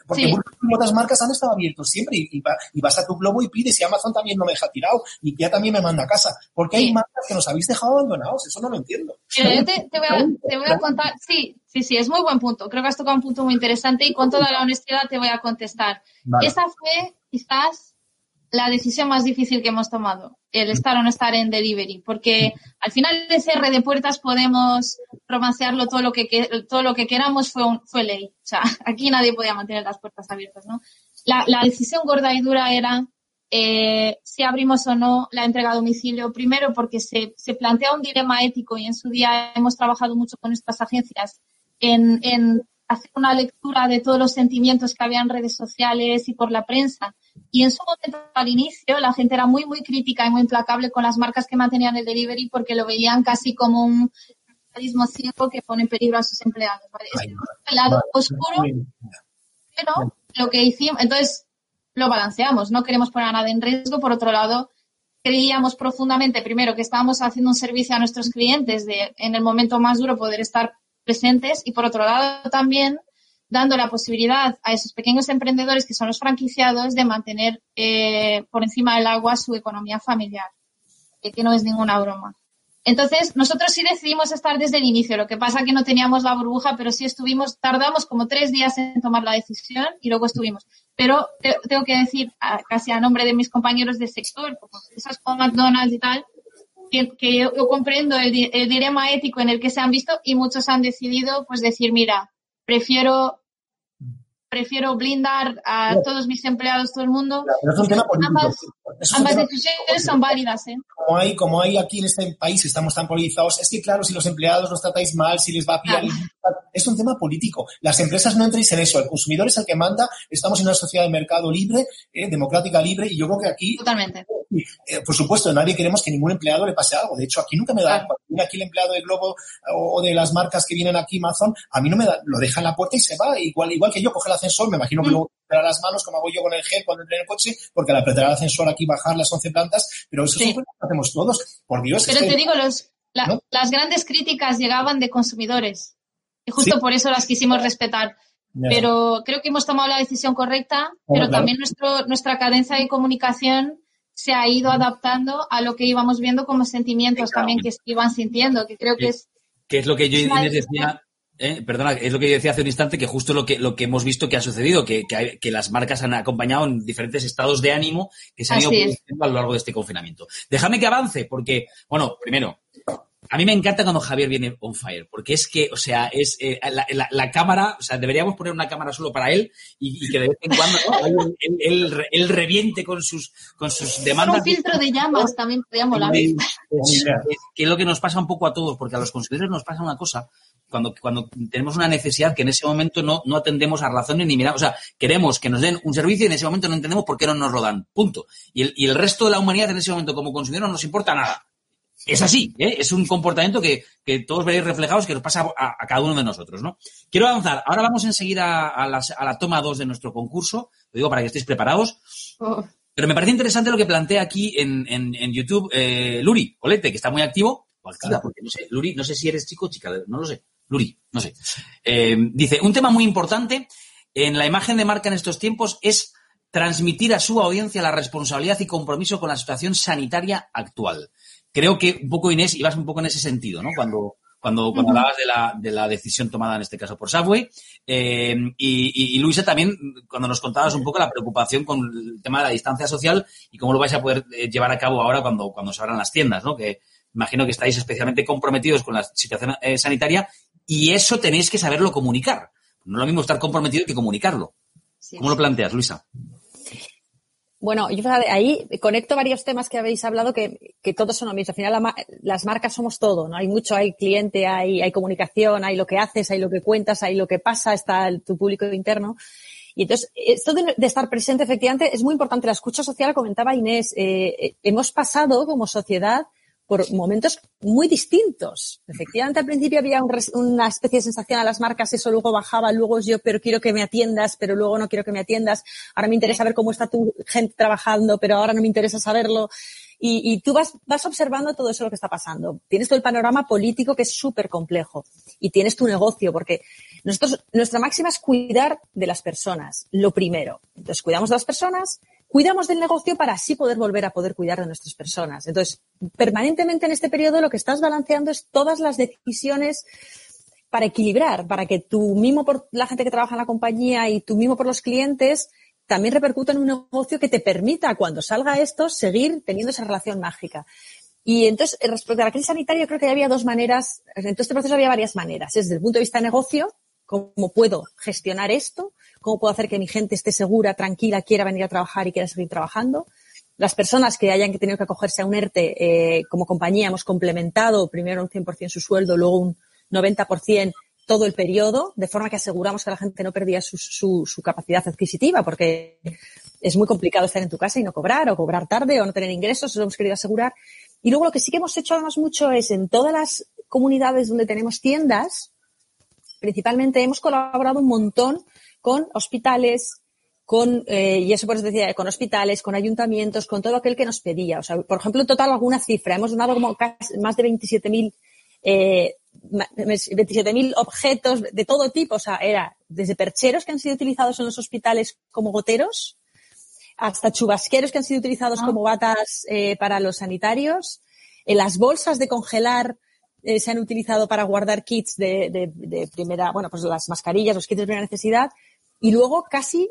porque Sí. muchas otras marcas han estado abiertos siempre y, y va- y vas a tu globo y pides y Amazon también no me deja tirado y ya también me manda a casa. ¿Por qué hay Sí. marcas que nos habéis dejado abandonados? Eso no lo entiendo. Mira, yo te, te voy a, te voy a contar, sí, sí, sí, es muy buen punto. Creo que has tocado un punto muy interesante y con toda la honestidad te voy a contestar. Vale. Esa fue quizás la decisión más difícil que hemos tomado, el estar o no estar en delivery, porque al final de cierre de puertas podemos romancearlo todo lo que, todo lo que queramos fue, un- fue ley. O sea, aquí nadie podía mantener las puertas abiertas, ¿no? La, la decisión gorda y dura era eh, si abrimos o no la entrega a domicilio. Primero, porque se, se plantea un dilema ético y en su día hemos trabajado mucho con estas agencias en, en hacer una lectura de todos los sentimientos que había en redes sociales y por la prensa. Y en su momento, al inicio, la gente era muy, muy crítica y muy implacable con las marcas que mantenían el delivery porque lo veían casi como un capitalismo ciego que pone en peligro a sus empleados. ¿vale? Ay, es el lado Vale. oscuro pero lo que hicimos, entonces lo balanceamos, no queremos poner a nadie en riesgo. Por otro lado, creíamos profundamente, primero, que estábamos haciendo un servicio a nuestros clientes de, en el momento más duro, poder estar presentes y, por otro lado, también dando la posibilidad a esos pequeños emprendedores que son los franquiciados de mantener eh, por encima del agua su economía familiar, que, que no es ninguna broma. Entonces, nosotros sí decidimos estar desde el inicio. Lo que pasa que no teníamos la burbuja, pero sí estuvimos, tardamos como tres días en tomar la decisión y luego estuvimos. Pero te- tengo que decir, casi a nombre de mis compañeros del sector, empresas como McDonald's y tal, que, yo, comprendo el, el dilema ético en el que se han visto y muchos han decidido, pues decir, mira, prefiero prefiero blindar a No. todos mis empleados, todo el mundo. Pero es un tema. Ambas, es un ambas tema decisiones son válidas, ¿eh? como hay, como hay aquí en este país, estamos tan politizados, es que claro, si los empleados los tratáis mal, si les va a pillar, es un tema político. Las empresas no entréis en eso, el consumidor es el que manda, estamos en una sociedad de mercado libre, eh, democrática libre, y yo creo que aquí, Totalmente. eh, por supuesto, nadie queremos que ningún empleado le pase algo. De hecho, aquí nunca me da, cuando viene aquí el empleado de Globo o o de las marcas que vienen aquí, Amazon, a mí no me da, lo deja en la puerta y se va, igual, igual que yo, coge el ascensor, me imagino que Mm. luego tendrá las manos, como hago yo con el gel cuando entré en el coche, porque al apretar el ascensor aquí bajar las 11 plantas, pero eso Sí. es lo que hacemos todos. Por Dios, Pero te digo, los, la- ¿No? las grandes críticas llegaban de consumidores. Y justo Sí. por eso las quisimos respetar. Ya. Pero creo que hemos tomado la decisión correcta, pero claro. también nuestro, nuestra cadencia de comunicación se ha ido adaptando a lo que íbamos viendo como sentimientos Claro. también que se iban sintiendo, que creo que es Que es lo que yo Inés decía, eh, perdona, es lo que yo decía hace un instante, que justo lo que, lo que hemos visto que ha sucedido, que, que, hay- que las marcas han acompañado en diferentes estados de ánimo que se han ido Así produciendo a lo largo de este confinamiento. Déjame que avance, porque, bueno, primero, a mí me encanta cuando Javier viene on fire, porque es que, o sea, es eh, la, la- la cámara, o sea, deberíamos poner una cámara solo para él y, y que de vez en cuando ¿no? él, él- él re- él reviente con sus, con sus demandas. un filtro de llamas también podría molar. Es, es- que es lo que nos pasa un poco a todos, porque a los consumidores nos pasa una cosa, cuando, cuando tenemos una necesidad que en ese momento no, no atendemos a razones ni miramos, o sea, queremos que nos den un servicio y en ese momento no entendemos por qué no nos lo dan, punto. Y el, y el resto de la humanidad en ese momento como consumidor no nos importa nada. Es así, ¿eh? es un comportamiento que, que todos veréis reflejados que nos pasa a, a cada uno de nosotros, ¿no? Quiero avanzar. Ahora vamos enseguida a, las- a la toma 2 de nuestro concurso. Lo digo para que estéis preparados. Oh, Pero me parece interesante lo que plantea aquí en, en- en YouTube eh, Luri Olete, que está muy activo. O activa, porque no sé, Luri, no sé si eres chico o chica, no lo sé. Luri, no sé. Eh, dice, un tema muy importante en la imagen de marca en estos tiempos es transmitir a su audiencia la responsabilidad y compromiso con la situación sanitaria actual. Creo que un poco, Inés, ibas un poco en ese sentido, ¿no? Cuando, cuando, cuando hablabas de la, de la decisión tomada en este caso por Subway. Eh, y, y- Luisa también, cuando nos contabas un poco la preocupación con el tema de la distancia social y cómo lo vais a poder eh, llevar a cabo ahora cuando, cuando se abran las tiendas, ¿no? Que imagino que estáis especialmente comprometidos con la situación eh, sanitaria y eso tenéis que saberlo comunicar. No es lo mismo estar comprometido que comunicarlo. sí. ¿Cómo lo planteas, Luisa? Bueno, yo ahí conecto varios temas que habéis hablado que, que todos son lo mismo. Al final las marcas somos todo, ¿no? Hay mucho, hay cliente, hay, comunicación, hay lo que haces, hay lo que cuentas, hay lo que pasa, está el, tu público interno. Y entonces, esto de, estar presente, efectivamente, es muy importante. La escucha social, comentaba Inés, eh, eh, hemos pasado como sociedad por momentos muy distintos. Efectivamente, al principio había una especie de sensación a las marcas, eso luego bajaba, luego yo, pero quiero que me atiendas, pero luego no quiero que me atiendas. Ahora me interesa ver cómo está tu gente trabajando, pero ahora no me interesa saberlo. Y, y tú vas, vas observando todo eso lo que está pasando. Tienes todo el panorama político que es súper complejo. Y tienes tu negocio, porque nosotros, nuestra máxima es cuidar de las personas, lo primero. Entonces, cuidamos de las personas, cuidamos del negocio para así poder volver a poder cuidar de nuestras personas. Entonces, permanentemente en este periodo lo que estás balanceando es todas las decisiones para equilibrar, para que tú mismo por la gente que trabaja en la compañía y tú mismo por los clientes también repercuta en un negocio que te permita, cuando salga esto, seguir teniendo esa relación mágica. Y entonces, respecto a la crisis sanitaria, yo creo que había dos maneras, en todo este proceso había varias maneras. Desde el punto de vista de negocio, cómo puedo gestionar esto, cómo puedo hacer que mi gente esté segura, tranquila, quiera venir a trabajar y quiera seguir trabajando. Las personas que hayan tenido que acogerse a un ERTE, eh, como compañía, hemos complementado primero un 100% su sueldo, luego un 90% todo el periodo, de forma que aseguramos que la gente no perdía su, su, su, capacidad adquisitiva, porque es muy complicado estar en tu casa y no cobrar, o cobrar tarde, o no tener ingresos, eso lo hemos querido asegurar. Y luego lo que sí que hemos hecho además mucho es en todas las comunidades donde tenemos tiendas, principalmente hemos colaborado un montón con hospitales, con, eh, y eso por eso decía, con hospitales, con ayuntamientos, con todo aquel que nos pedía. O sea, por ejemplo, en total alguna cifra. Hemos donado como más de 27.000 eh, 27.000 objetos de todo tipo. O sea, era desde percheros que han sido utilizados en los hospitales como goteros, hasta chubasqueros que han sido utilizados ah. como batas eh, para los sanitarios, en las bolsas de congelar eh, se han utilizado para guardar kits de, de, de, primera, bueno, pues las mascarillas, los kits de primera necesidad. Y luego casi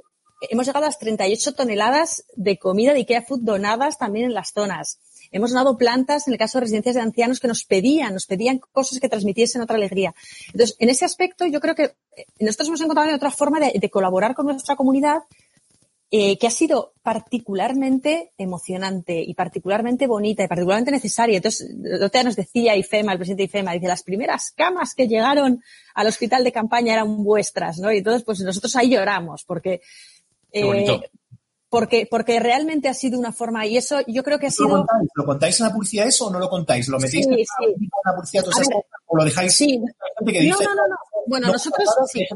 hemos llegado a las 38 toneladas de comida de IKEA Food donadas también en las zonas. Hemos donado plantas en el caso de residencias de ancianos que nos pedían, nos pedían cosas que transmitiesen otra alegría. Entonces, en ese aspecto, yo creo que nosotros hemos encontrado otra forma de, de colaborar con nuestra comunidad eh, que ha sido particularmente emocionante y particularmente bonita y particularmente necesaria. Entonces, Dotea nos decía IFEMA, el presidente de IFEMA, dice, las primeras camas que llegaron al hospital de campaña eran vuestras, ¿no? Y entonces, pues nosotros ahí lloramos porque, eh, porque, porque realmente ha sido una forma, y eso yo creo que ha sido... ¿Lo contáis, ¿Lo contáis en la publicidad eso o no lo contáis? ¿Lo metéis en la publicidad o lo dejáis? Sí. no, no, no, no. Bueno, nosotros sí.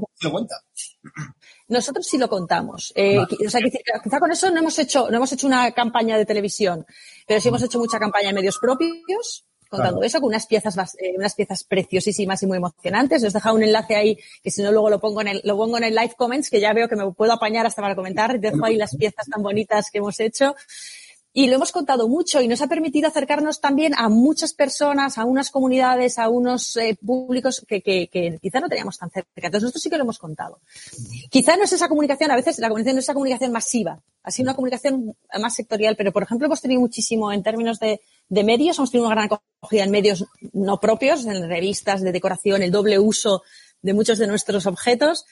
Nosotros sí lo contamos. Eh, o sea, quizá con eso no hemos hecho, no hemos hecho una campaña de televisión, pero sí hemos hecho mucha campaña en medios propios, contando eso, con unas piezas, eh, unas piezas preciosísimas y muy emocionantes. Os he dejado un enlace ahí, que si no luego lo pongo en el, lo pongo en el live comments, que ya veo que me puedo apañar hasta para comentar. Dejo ahí las piezas tan bonitas que hemos hecho. Y lo hemos contado mucho y nos ha permitido acercarnos también a muchas personas, a unas comunidades, a unos eh, públicos que, quizá no teníamos tan cerca. Entonces nosotros sí que lo hemos contado. Quizá no es esa comunicación, a veces la comunicación no es esa comunicación masiva, ha sido una comunicación más sectorial, pero por ejemplo hemos tenido muchísimo en términos de, de medios, hemos tenido una gran acogida en medios no propios, en revistas de decoración, el doble uso de muchos de nuestros objetos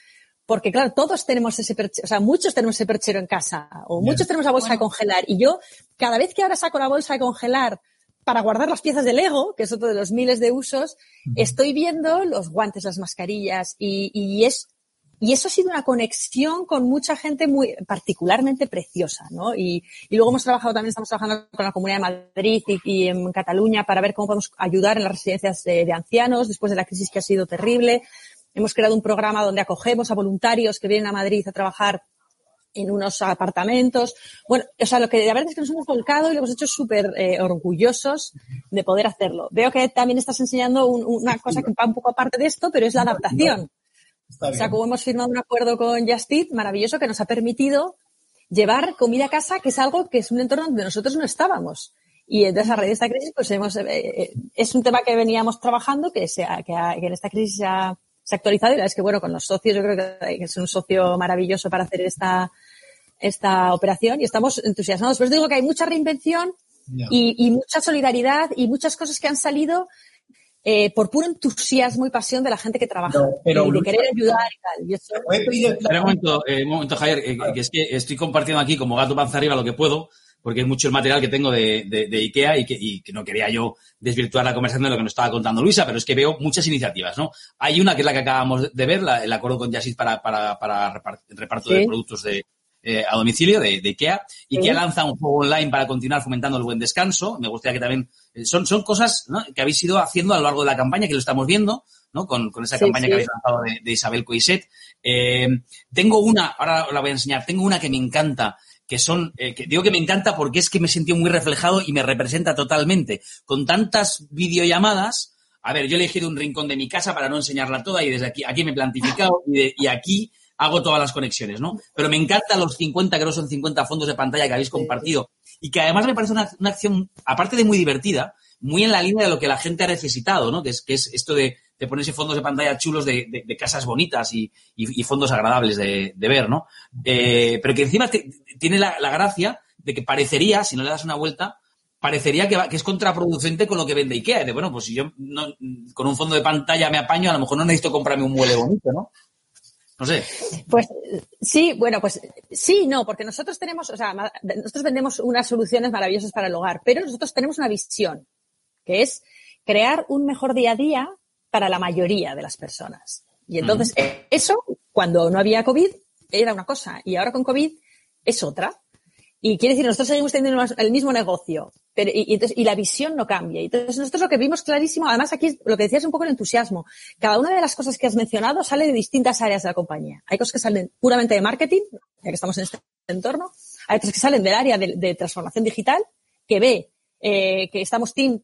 porque claro, todos tenemos ese perchero, o sea, muchos tenemos ese perchero en casa, o muchos tenemos la bolsa de congelar. Y yo, cada vez que ahora saco la bolsa de congelar para guardar las piezas de Lego, que es otro de los miles de usos, estoy viendo los guantes, las mascarillas, y, y es, y eso ha sido una conexión con mucha gente muy particularmente preciosa, ¿no? Y, y luego hemos trabajado también, estamos trabajando con la Comunidad de Madrid y, y en Cataluña para ver cómo podemos ayudar en las residencias de, de, ancianos después de la crisis que ha sido terrible. Hemos creado un programa donde acogemos a voluntarios que vienen a Madrid a trabajar en unos apartamentos. Bueno, o sea, lo que la verdad es que nos hemos volcado y lo hemos hecho súper eh, orgullosos de poder hacerlo. Veo que también estás enseñando un, una cosa que va un poco aparte de esto, pero es la adaptación. O sea, como hemos firmado un acuerdo con Justit, maravilloso, que nos ha permitido llevar comida a casa, que es algo que es un entorno donde nosotros no estábamos. Y entonces a raíz de esta crisis, pues hemos, eh, eh es un tema que veníamos trabajando, que, sea, que, ha, que en esta crisis ha, se ha actualizado y la verdad es que, bueno, con los socios yo creo que es un socio maravilloso para hacer esta, esta operación y estamos entusiasmados. Pero os digo que hay mucha reinvención y, y, mucha solidaridad y muchas cosas que han salido eh, por puro entusiasmo y pasión de la gente que trabaja pero, y de querer ayudar y tal. Y eso... Espera un momento, eh, un momento, Javier, eh, que es que estoy compartiendo aquí como gato panza arriba lo que puedo, porque es mucho el material que tengo de, de, de IKEA y que, y que, no quería yo desvirtuar la conversación de lo que nos estaba contando Luisa, pero es que veo muchas iniciativas, ¿no? Hay una que es la que acabamos de ver, la, el acuerdo con Yasid para, para, para reparto ¿Sí? de productos de, eh, a domicilio de, de IKEA. IKEA lanza un juego online para continuar fomentando el buen descanso. Me gustaría que también eh, son, son cosas ¿no? que habéis ido haciendo a lo largo de la campaña, que lo estamos viendo, ¿no? Con, con esa sí, campaña sí. que habéis lanzado de, de Isabel Coiset. Eh, tengo una, ahora la voy a enseñar, tengo una que me encanta, que son, eh, que digo que me encanta porque es que me sentí muy reflejado y me representa totalmente. Con tantas videollamadas, a ver, yo he elegido un rincón de mi casa para no enseñarla toda y desde aquí, aquí me he plantificado y, de, y aquí hago todas las conexiones, ¿no? Pero me encantan los 50, que no son 50 fondos de pantalla que habéis compartido y que además me parece una, una, acción, aparte de muy divertida, muy en la línea de lo que la gente ha necesitado, ¿no? Que es, que es esto de, de ponerse fondos de pantalla chulos de, de, casas bonitas y, y, y, fondos agradables de, de ver, ¿no? Eh, pero que encima te, tiene la, la, gracia de que parecería, si no le das una vuelta, parecería que, va, que es contraproducente con lo que vende IKEA. De, bueno, pues si yo con un fondo de pantalla me apaño, a lo mejor no necesito comprarme un mueble bonito, ¿no? No sé. Pues sí, bueno, pues sí, no, porque nosotros tenemos, o sea, nosotros vendemos unas soluciones maravillosas para el hogar, pero nosotros tenemos una visión, que es crear un mejor día a día para la mayoría de las personas. Y entonces, uh -huh. eso, cuando no había COVID, era una cosa, y ahora con COVID es otra. Y quiere decir, nosotros seguimos teniendo el mismo negocio, pero, y, y, entonces, y la visión no cambia. Entonces, nosotros lo que vimos clarísimo, además aquí lo que decías es un poco el entusiasmo. Cada una de las cosas que has mencionado sale de distintas áreas de la compañía. Hay cosas que salen puramente de marketing, ya que estamos en este entorno. Hay otras que salen del área de, de transformación digital, que ve eh, que estamos team,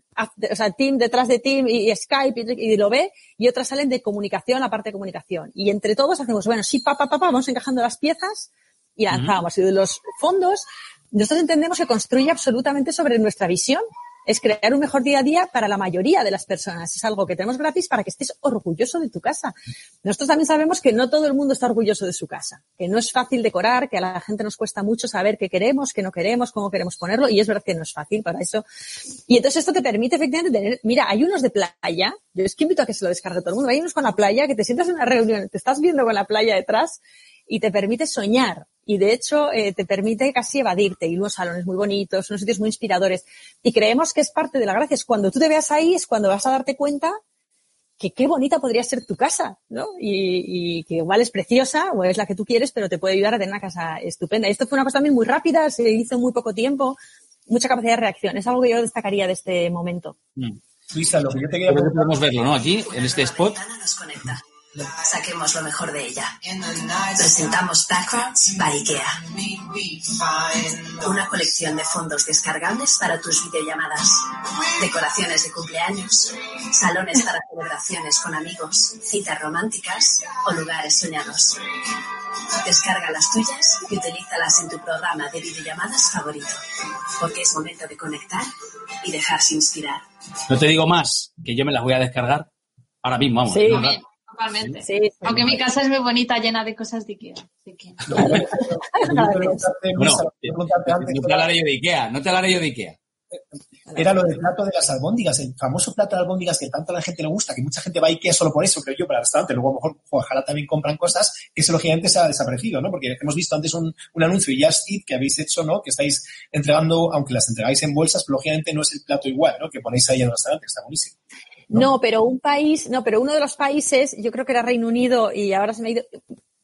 o sea, team detrás de team y, y Skype y, y, lo ve, y otras salen de comunicación, la parte de comunicación. Y entre todos hacemos, bueno, sí, pa, pa, pa, pa vamos encajando las piezas y lanzamos. Uh -huh. Y de los fondos, nosotros entendemos que construye absolutamente sobre nuestra visión. Es crear un mejor día a día para la mayoría de las personas. Es algo que tenemos gratis para que estés orgulloso de tu casa. Nosotros también sabemos que no todo el mundo está orgulloso de su casa, que no es fácil decorar, que a la gente nos cuesta mucho saber qué queremos, qué no queremos, cómo queremos ponerlo, y es verdad que no es fácil para eso. Y entonces esto te permite efectivamente tener, mira, hay unos de playa, yo es que invito a que se lo descargue todo el mundo, hay unos con la playa, que te sientas en una reunión, te estás viendo con la playa detrás y te permite soñar. Y de hecho, eh, te permite casi evadirte. Y unos salones muy bonitos, unos sitios muy inspiradores. Y creemos que es parte de la gracia. Es cuando tú te veas ahí, es cuando vas a darte cuenta que qué bonita podría ser tu casa, ¿no? Y, y, que igual es preciosa o es la que tú quieres, pero te puede ayudar a tener una casa estupenda. Y esto fue una cosa también muy rápida, se hizo en muy poco tiempo, mucha capacidad de reacción. Es algo que yo destacaría de este momento. Mm. Luisa, lo que yo te quería preguntar... Podemos verlo, ¿no? Aquí, en este spot. Saquemos lo mejor de ella. Presentamos Backgrounds by IKEA. Una colección de fondos descargables para tus videollamadas. Decoraciones de cumpleaños. Salones para celebraciones con amigos. Citas románticas o lugares soñados. Descarga las tuyas y utilízalas en tu programa de videollamadas favorito. Porque es momento de conectar y dejarse inspirar. No te digo más, que yo me las voy a descargar ahora mismo, vamos. Sí. Totalmente. Sí, sí, Aunque mi casa es muy bonita, llena de cosas de Ikea. Así que... bueno, no te hablaré yo de Ikea, no te hablaré yo de Ikea. Era lo del plato de las albóndigas, el famoso plato de albóndigas que tanto a la gente le gusta, que mucha gente va a Ikea solo por eso, creo yo, para el restaurante. Luego a lo mejor ojalá también compran cosas, que eso lógicamente se ha desaparecido, ¿no? Porque hemos visto antes un, un anuncio y Just Eat que habéis hecho, ¿no? Que estáis entregando, aunque las entregáis en bolsas, pero lógicamente no es el plato igual, ¿no? Que ponéis ahí en el restaurante, que está buenísimo. ¿No? no, pero un país, no, pero uno de los países, yo creo que era Reino Unido y ahora se me ha ido,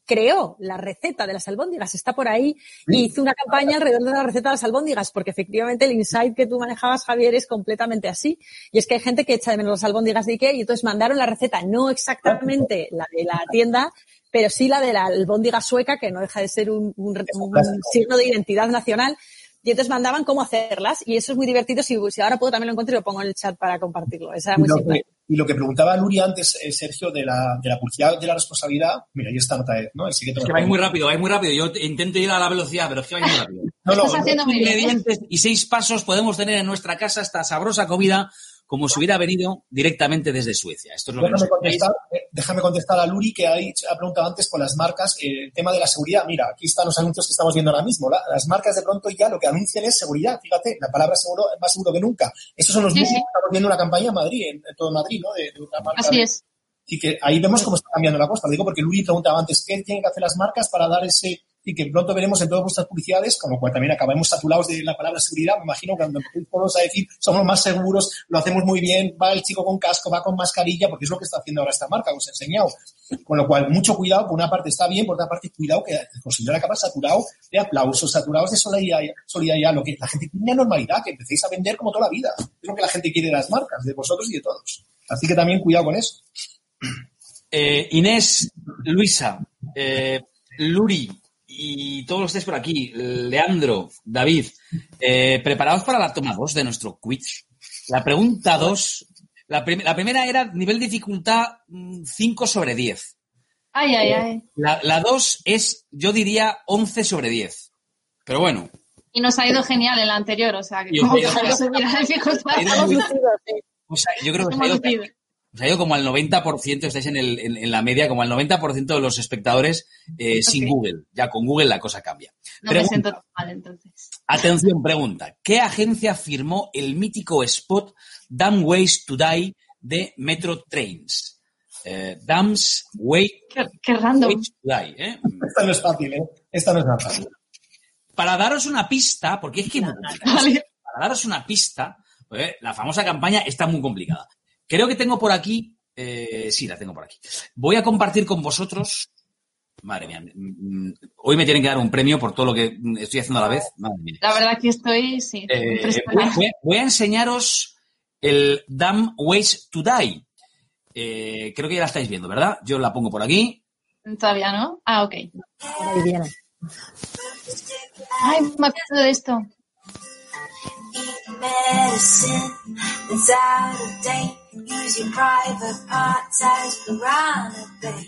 creó la receta de las albóndigas, está por ahí y hizo una campaña alrededor de la receta de las albóndigas, porque efectivamente el insight que tú manejabas, Javier, es completamente así. Y es que hay gente que echa de menos las albóndigas de Ikea y entonces mandaron la receta, no exactamente la de la tienda, pero sí la de la albóndiga sueca, que no deja de ser un, un, un signo de identidad nacional. Y entonces mandaban cómo hacerlas y eso es muy divertido. Si, si ahora puedo también lo encuentro y lo pongo en el chat para compartirlo. Esa era muy y, lo que, y lo que preguntaba Luri antes, eh, Sergio, de la, de la publicidad de la responsabilidad, mira, ahí está nota, ¿no? El es que vais muy rápido, vais muy rápido. Yo intento ir a la velocidad, pero es que vais muy rápido. no, no, Estás haciendo muy ingredientes y seis pasos podemos tener en nuestra casa esta sabrosa comida como si hubiera venido directamente desde Suecia. Esto es lo que Déjame nos contestar, eh, déjame contestar a Luri que ha, dicho- ha preguntado antes con las marcas eh, el tema de la seguridad. Mira, aquí están los anuncios que estamos viendo ahora mismo. La- las marcas de pronto ya lo que anuncian es seguridad. Fíjate, la palabra seguro es más seguro que nunca. Estos son los Sí, mismos sí. que estamos viendo una campaña en Madrid, en, en todo Madrid, ¿no? De, de una marca Así de- es. Y que ahí vemos cómo está cambiando la cosa. Lo digo porque Luri preguntaba antes qué tienen que hacer las marcas para dar ese y que pronto veremos en todas vuestras publicidades, con lo cual también acabamos saturados de la palabra seguridad. Me imagino que cuando empecéis todos a decir somos más seguros, lo hacemos muy bien, va el chico con casco, va con mascarilla, porque es lo que está haciendo ahora esta marca, os he enseñado. Con lo cual, mucho cuidado, por una parte está bien, por otra parte, cuidado que el consumidor acaba saturado de aplausos, saturados de solidaridad, solidaridad, lo que la gente tiene normalidad, que empecéis a vender como toda la vida. Es lo que la gente quiere de las marcas, de vosotros y de todos. Así que también cuidado con eso. Eh, Inés, Luisa, eh, Luri y todos los estáis por aquí, Leandro, David, eh, preparados para la toma 2 de nuestro quiz. La pregunta 2, la, prim- la primera era nivel de dificultad mm, 5 sobre 10. Ay, ay, ay. La 2 es, yo diría, 11 sobre 10. Pero bueno, Y nos ha ido genial en la anterior, o sea, que como que muy- Lucido, sí. o sea, yo creo que os ha ido, os ha ido como al 90%, estáis en, el- en- en la media, como al 90% de los espectadores eh, sin. Google. Ya con Google la cosa cambia. No me Pregunta. siento tan mal entonces. Atención, pregunta. ¿Qué agencia firmó el mítico spot Damn Ways to Die de Metro Trains? Eh, Damn's Way, Qué, qué random. Ways to Die. ¿eh? Esta no es fácil, ¿eh? Esta no es nada fácil. Para daros una pista, porque es que para daros una pista, eh, la famosa campaña está muy complicada. Creo que tengo por aquí, eh, sí, la tengo por aquí. Voy a compartir con vosotros. Madre mía, mm, hoy me tienen que dar un premio por todo lo que estoy haciendo a la vez. Madre mía. La verdad que estoy, sí, Eh, voy, a enseñaros el Damn Ways to Die. Eh, creo que ya la estáis viendo, ¿verdad? Yo la pongo por aquí. Todavía no. Ah, ok. Ay, me acuerdo de esto.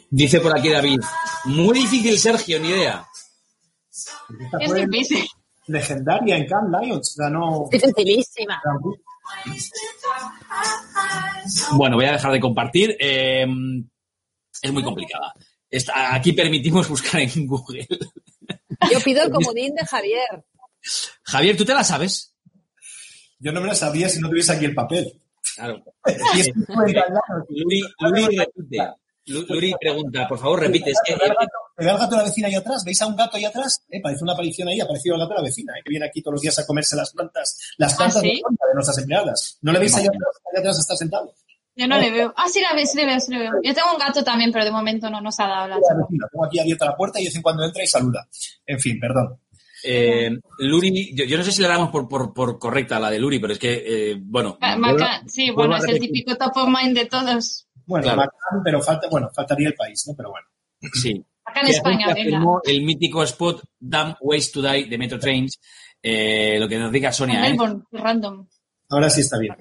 Dice por aquí David. Muy difícil, Sergio, ni idea. Esta Es difícil. legendaria en Camp Lions. Ganó. Dificilísima. Bueno, voy a dejar de compartir. Eh, es muy complicada. Aquí permitimos buscar en Google. Yo pido el comodín de Javier. Javier, ¿tú te la sabes? Yo no me la sabía si no tuviese aquí el papel. Claro. Luri, Luri repite. Lu- Luri pregunta, por favor, repite. Es que, ¿Ve al gato, ve al gato de la vecina ahí atrás? ¿Veis a un gato ahí atrás? Eh, parece una aparición ahí, ha aparecido el gato de la vecina, eh, que viene aquí todos los días a comerse las plantas, las plantas sí? de, planta de nuestras empleadas. ¿No le veis ahí atrás? Ahí atrás está sentado. Yo no le veo. Ah, sí la veo, sí le veo, sí le veo. Yo tengo un gato también, pero de momento no nos ha dado la tengo aquí abierta la puerta y de vez en cuando entra y saluda. En fin, perdón. Eh, Luri, yo, yo no sé si le damos por, por, por correcta la de Luri, pero es que, eh, bueno. Vuelvo- Maca- Sí, bueno, es el típico top of mind de todos. Bueno, Claro. bacán, pero falta, bueno, faltaría el país, ¿no? Pero bueno. Sí. Acá en España, venga. el mítico spot Damn Ways to Die de Metro Trains. Eh, lo que nos diga Sonia, ¿eh? Melbourne, random. Ahora sí está bien.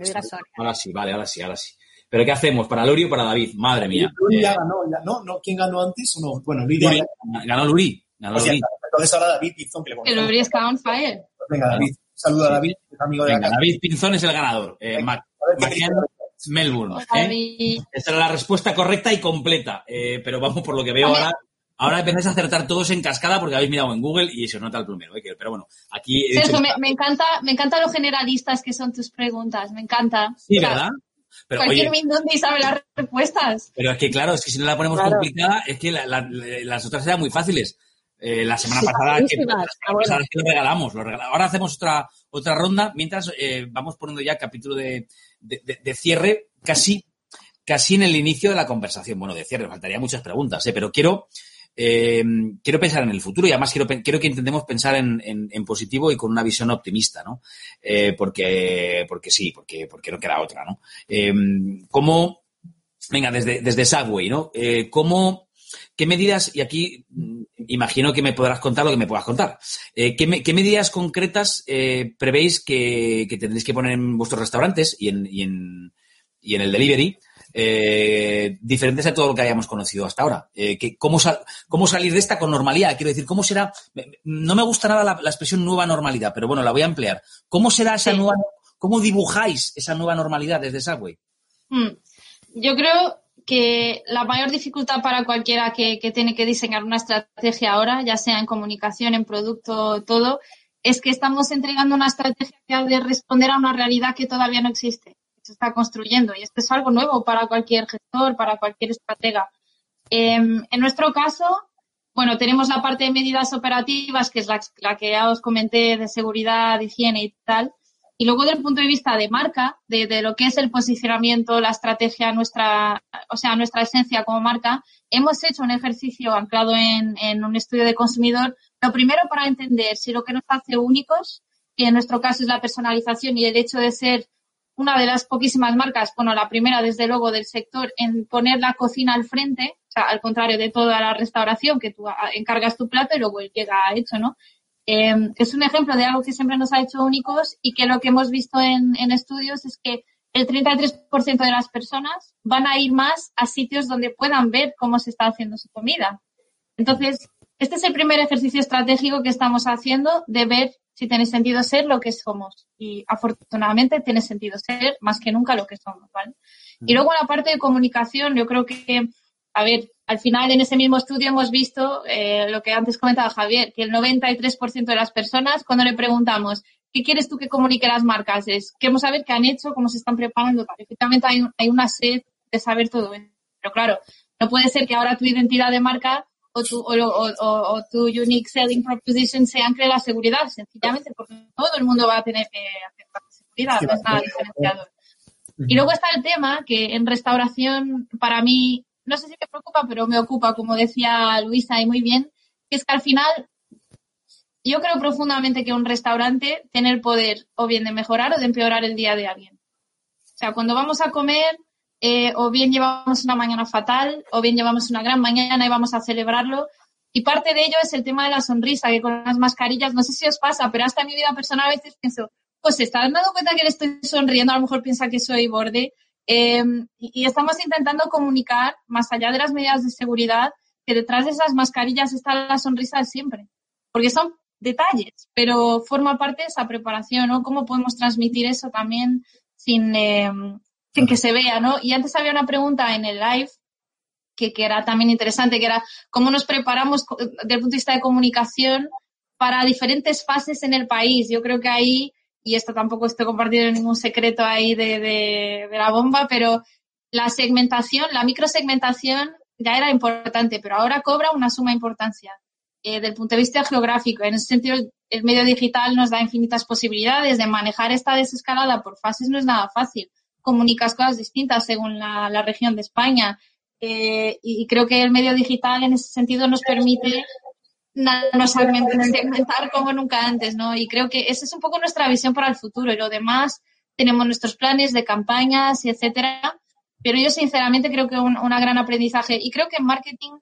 Ahora sí, vale, ahora sí, ahora sí. ¿Pero qué hacemos? ¿Para Luri o para David? Madre mía. Luri ya ganó, ya- ¿no? ¿no? ¿Quién ganó antes o no? Bueno, Luri ya Luri, ganó. ganó Luri. Pues. Entonces ahora David Pinzón, que le El está on fire. Venga, David. Saluda a David, que es amigo de la Venga, casa. David Pinzón es el ganador. Eh, Venga. Melbourne. ¿eh? Javi. Esta era la respuesta correcta y completa. Eh, pero vamos, por lo que veo ahora, ahora empezáis a acertar todos en cascada porque habéis mirado en Google y se os nota el primero. ¿eh? Pero bueno, aquí he dicho- Sergio, me, me encanta, me encanta lo generalistas que son tus preguntas, me encanta. Sí, O sea, ¿verdad? Pero, Cualquier oye, Mindundi sabe las respuestas. pero es que claro, es que si no la ponemos Claro. complicada, es que la- la- las otras eran muy fáciles. Eh, la semana pasada, que, Facilísimas. la semana bueno. pasada que lo regalamos, lo Ahora hacemos otra, otra ronda, mientras eh, vamos poniendo ya capítulo de, de- de- de cierre, casi, casi en el inicio de la conversación. Bueno, de cierre, faltaría muchas preguntas, ¿eh? pero quiero, quiero pensar en el futuro y además quiero, quiero que intentemos pensar en, en- en positivo y con una visión optimista, ¿no? Porque, porque sí, porque, porque no queda otra, ¿no? ¿Cómo, venga, desde, desde Subway, ¿no? ¿Cómo, qué medidas, y aquí mm, imagino que me podrás contar lo que me puedas contar, eh, ¿qué, me- qué medidas concretas eh, prevéis que, que tendréis que poner en vuestros restaurantes y en, y en, y en el delivery? eh, diferentes a todo lo que hayamos conocido hasta ahora. Que, ¿cómo, sal- ¿Cómo salir de esta con normalidad? Quiero decir, ¿cómo será? No me gusta nada la, la expresión nueva normalidad, pero bueno, la voy a emplear. ¿Cómo será esa Sí. nueva cómo dibujáis esa nueva normalidad desde Subway? Hmm. Yo creo que la mayor dificultad para cualquiera que, que, tiene que diseñar una estrategia ahora, ya sea en comunicación, en producto, todo, es que estamos entregando una estrategia de responder a una realidad que todavía no existe, que se está construyendo. Y esto es algo nuevo para cualquier gestor, para cualquier estratega. Eh, en nuestro caso, bueno, tenemos la parte de medidas operativas, que es la, que ya os comenté de seguridad, higiene y tal. Y luego, del punto de vista de marca, de, lo que es el posicionamiento, la estrategia, nuestra, o sea, nuestra esencia como marca, hemos hecho un ejercicio anclado en, en, un estudio de consumidor. Lo primero para entender si lo que nos hace únicos, que en nuestro caso es la personalización y el hecho de ser una de las poquísimas marcas, bueno, la primera desde luego del sector, en poner la cocina al frente, o sea, al contrario de toda la restauración, que tú encargas tu plato y luego llega hecho, ¿no? Eh, es un ejemplo de algo que siempre nos ha hecho únicos y que lo que hemos visto en, en estudios es que el 33% de las personas van a ir más a sitios donde puedan ver cómo se está haciendo su comida. Entonces, este es el primer ejercicio estratégico que estamos haciendo de ver si tiene sentido ser lo que somos. Y afortunadamente tiene sentido ser más que nunca lo que somos, ¿vale? Y luego la parte de comunicación, yo creo que, a ver, al final en ese mismo estudio hemos visto eh, lo que antes comentaba Javier, que el 93% de las personas, cuando le preguntamos, ¿qué quieres tú que comunique las marcas? Es, queremos saber qué han hecho, cómo se están preparando. Efectivamente hay, hay una sed de saber todo eso. Pero claro, no puede ser que ahora tu identidad de marca o tu, o, o, o, o tu unique selling proposition se ancre la seguridad, sencillamente porque todo el mundo va a tener que hacer de seguridad, no es nada diferenciador. Y luego está el tema que en restauración, para mí, no sé si me preocupa, pero me ocupa, como decía Luisa y muy bien, que es que al final yo creo profundamente que un restaurante tiene el poder o bien de mejorar o de empeorar el día de alguien. O sea, cuando vamos a comer, eh, o bien llevamos una mañana fatal, o bien llevamos una gran mañana y vamos a celebrarlo. Y parte de ello es el tema de la sonrisa, que con las mascarillas, no sé si os pasa, pero hasta en mi vida personal a veces pienso, pues se está dando cuenta que le estoy sonriendo, a lo mejor piensa que soy borde. Eh, y, estamos intentando comunicar, más allá de las medidas de seguridad, que detrás de esas mascarillas está la sonrisa de siempre. Porque son detalles, pero forma parte de esa preparación, ¿no? ¿Cómo podemos transmitir eso también sin, eh, sin que se vea, ¿no? Y antes había una pregunta en el live que, que era también interesante, que era cómo nos preparamos desde el punto de vista de comunicación para diferentes fases en el país. Yo creo que ahí, y esto tampoco estoy compartiendo ningún secreto ahí de, de, de la bomba, pero la segmentación, la microsegmentación ya era importante, pero ahora cobra una suma importancia eh, del punto de vista geográfico. En ese sentido, el medio digital nos da infinitas posibilidades de manejar esta desescalada por fases, no es nada fácil. Comunicas cosas distintas según la, la región de España. Eh, y creo que el medio digital en ese sentido nos permite nos segmentar como nunca antes, ¿no? Y creo que esa es un poco nuestra visión para el futuro. Y lo demás, tenemos nuestros planes de campañas y etcétera. Pero yo sinceramente creo que un, una gran aprendizaje. Y creo que en marketing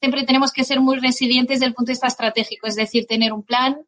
siempre tenemos que ser muy resilientes desde el punto de vista estratégico, es decir, tener un plan,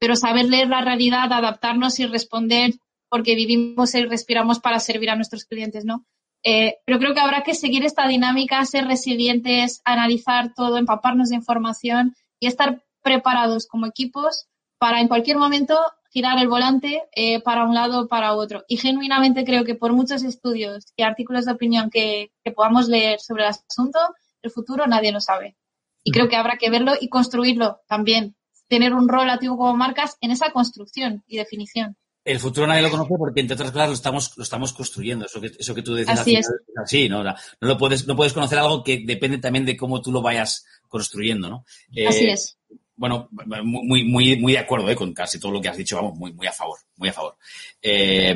pero saber leer la realidad, adaptarnos y responder porque vivimos y respiramos para servir a nuestros clientes, ¿no? Eh, pero creo que habrá que seguir esta dinámica, ser resilientes, analizar todo, empaparnos de información y estar preparados como equipos para en cualquier momento girar el volante eh, para un lado o para otro. Y genuinamente creo que por muchos estudios y artículos de opinión que, que podamos leer sobre el asunto, el futuro nadie lo sabe. Y creo que habrá que verlo y construirlo también. Tener un rol activo como marcas en esa construcción y definición. El futuro nadie lo conoce porque, entre otras cosas, lo estamos, lo estamos construyendo. Eso que, eso que tú decías. Así es. Así, ¿no? No, lo puedes, no puedes conocer algo que depende también de cómo tú lo vayas construyendo, ¿no? Eh, Así es. Bueno, muy, muy, muy de acuerdo ¿eh? con casi todo lo que has dicho. Vamos, muy, muy a favor, muy a favor. Eh,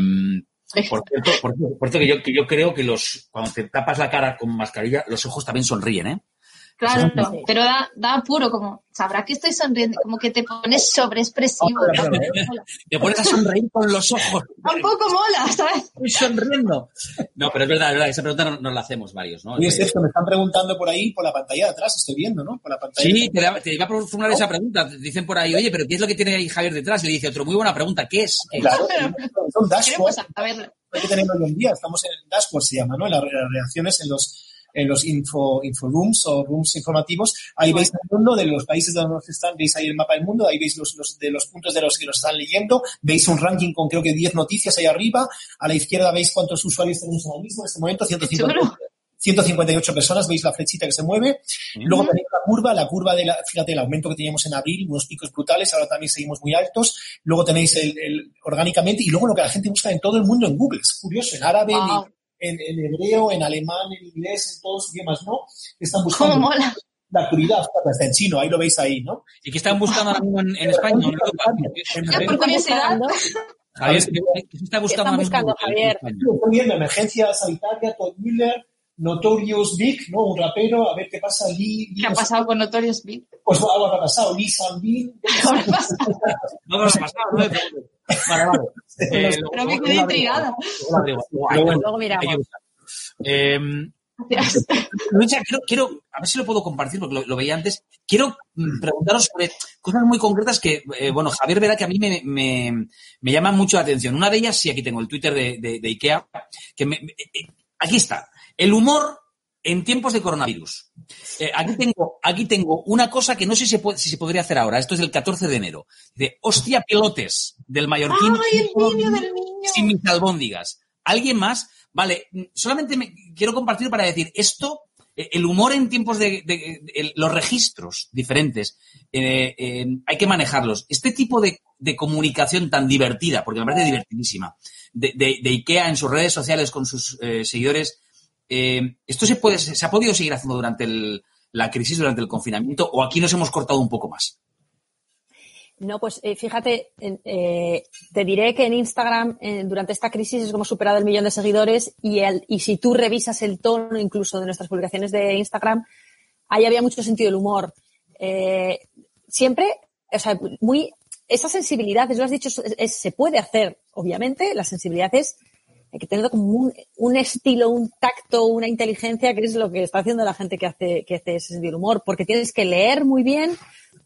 por cierto, por, por cierto que, yo, que yo creo que los, cuando te tapas la cara con mascarilla, los ojos también sonríen, ¿eh? Claro, sí. pero da, da apuro, como, sabrá que estoy sonriendo, como que te pones sobreexpresivo. te pones a sonreír con los ojos. Tampoco mola, ¿sabes? Estoy sonriendo. No, pero es verdad, es verdad, esa pregunta nos, nos la hacemos varios, ¿no? Y es esto, me están preguntando por ahí, por la pantalla de atrás, estoy viendo, ¿no? Por la pantalla sí, te, te, iba a formular esa pregunta. Dicen por ahí, oye, pero ¿qué es lo que tiene ahí Javier detrás? Y le dice otro, muy buena pregunta, ¿qué es? ¿Qué claro, es? son dashboards. que tenemos hoy en día, estamos en el dashboard, se llama, ¿no? Las reacciones en los en los info, info rooms o rooms informativos. Ahí veis el mundo de los países donde están, veis ahí el mapa del mundo, ahí veis los, los, de los puntos de los que los están leyendo, veis un ranking con creo que 10 noticias ahí arriba, a la izquierda veis cuántos usuarios tenemos ahora mismo en este momento, 150. 158 personas, veis la flechita que se mueve. Luego tenéis la curva, la curva de la, fíjate, el aumento que teníamos en abril, unos picos brutales, ahora también seguimos muy altos. Luego tenéis el, el orgánicamente y luego lo que la gente busca en todo el mundo en Google. Es curioso, en árabe, Wow. En, hebreo, en alemán, en inglés, en todos los idiomas, ¿no? Están buscando ¿Cómo mola? la actualidad, hasta en chino, ahí lo veis ahí, ¿no? ¿Y qué están buscando ahora mismo en, en España? ¿En Europa? Por curiosidad. Javier, ¿qué qué se está buscando están ahora mismo buscando, Javier? Estoy viendo emergencia sanitaria, Todd Miller, Notorious Big, ¿no? Un rapero, a ver qué pasa, Lee, Lee ¿Qué ha pasado con Notorious Big? Pues algo habrá pasado, Lee Sambin, No he pasado, no. Vale, vale. Eh, Pero me quedé intrigada. Luego miramos. Eh, Luisa, quiero, quiero, a ver si lo puedo compartir porque lo, lo veía antes. Quiero mm, preguntaros sobre cosas muy concretas que, eh, bueno, Javier verá que a mí me, me, me llaman mucho la atención. Una de ellas, sí, aquí tengo el Twitter de, de- de IKEA, que me- me- eh, aquí está. El humor en tiempos de coronavirus. Eh, aquí tengo, aquí tengo una cosa que no sé si se, puede- si se podría hacer ahora. Esto es del 14 de enero. De hostia pilotes del mallorquín. ¡Ay, el niño del niño! Sin mis albóndigas. ¿Alguien más? Vale, solamente me quiero compartir para decir esto, eh, el humor en tiempos de, de- de- el- los registros diferentes, eh, eh, hay que manejarlos. Este tipo de, de comunicación tan divertida, porque me parece divertidísima, de, IKEA en sus redes sociales con sus seguidores, eh, ¿esto se, puede, se ha podido seguir haciendo durante la crisis, durante el confinamiento, o aquí nos hemos cortado un poco más? No, pues eh, fíjate, eh, te diré que en Instagram eh, durante esta crisis es como superado el millón de seguidores y, el, y si tú revisas el tono incluso de nuestras publicaciones de Instagram, ahí había mucho sentido del humor. Eh, siempre, o sea, muy, esa sensibilidad, eso lo has dicho, se puede hacer, obviamente, la sensibilidad es hay que tener como un, estilo, un tacto, una inteligencia, que es lo que está haciendo la gente que hace, que hace ese sentido del humor, porque tienes que leer muy bien,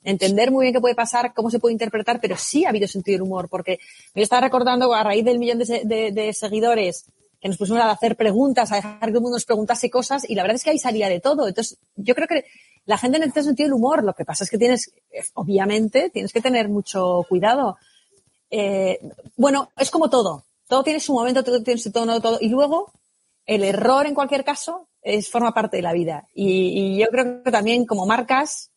entender muy bien qué puede pasar, cómo se puede interpretar, pero sí ha habido sentido del humor, porque me estaba recordando a raíz del millón de, de- de seguidores que nos pusimos a hacer preguntas, a dejar que el mundo nos preguntase cosas, y la verdad es que ahí salía de todo. Entonces, yo creo que la gente necesita sentido del humor, lo que pasa es que tienes, obviamente, tienes que tener mucho cuidado. Eh, bueno, es como todo. Todo tiene su momento, todo tiene su tono, todo. Y luego, el error en cualquier caso es, forma parte de la vida. Y, yo creo que también como marcas,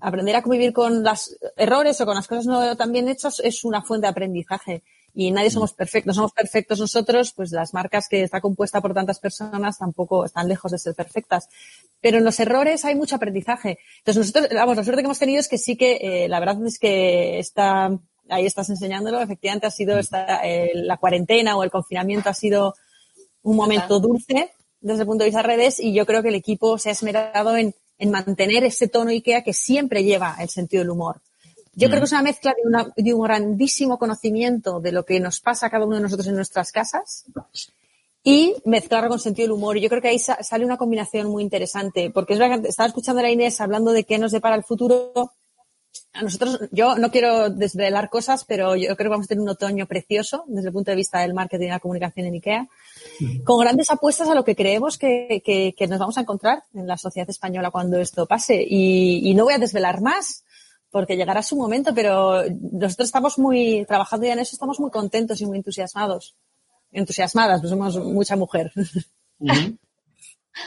aprender a convivir con los errores o con las cosas no tan bien hechas es una fuente de aprendizaje. Y nadie somos perfectos, somos perfectos nosotros, pues las marcas que está compuesta por tantas personas tampoco están lejos de ser perfectas. Pero en los errores hay mucho aprendizaje. Entonces nosotros, vamos, la suerte que hemos tenido es que sí que, eh, la verdad es que está, ahí estás enseñándolo, efectivamente ha sido esta, eh, la cuarentena o el confinamiento ha sido un momento dulce desde el punto de vista de redes y yo creo que el equipo se ha esmerado en, en mantener ese tono IKEA que siempre lleva el sentido del humor. Yo creo que es una mezcla de, una- de un grandísimo conocimiento de lo que nos pasa a cada uno de nosotros en nuestras casas y mezclarlo con sentido del humor. Y yo creo que ahí sa- sale una combinación muy interesante, porque es verdad que estaba escuchando a la Inés hablando de qué nos depara el futuro. A nosotros, yo no quiero desvelar cosas, pero yo creo que vamos a tener un otoño precioso desde el punto de vista del marketing y la comunicación en IKEA, con grandes apuestas a lo que creemos que, que- que nos vamos a encontrar en la sociedad española cuando esto pase. Y, y no voy a desvelar más, porque llegará su momento, pero nosotros estamos muy, trabajando ya en eso, estamos muy contentos y muy entusiasmados. Entusiasmadas, pues somos mucha mujer.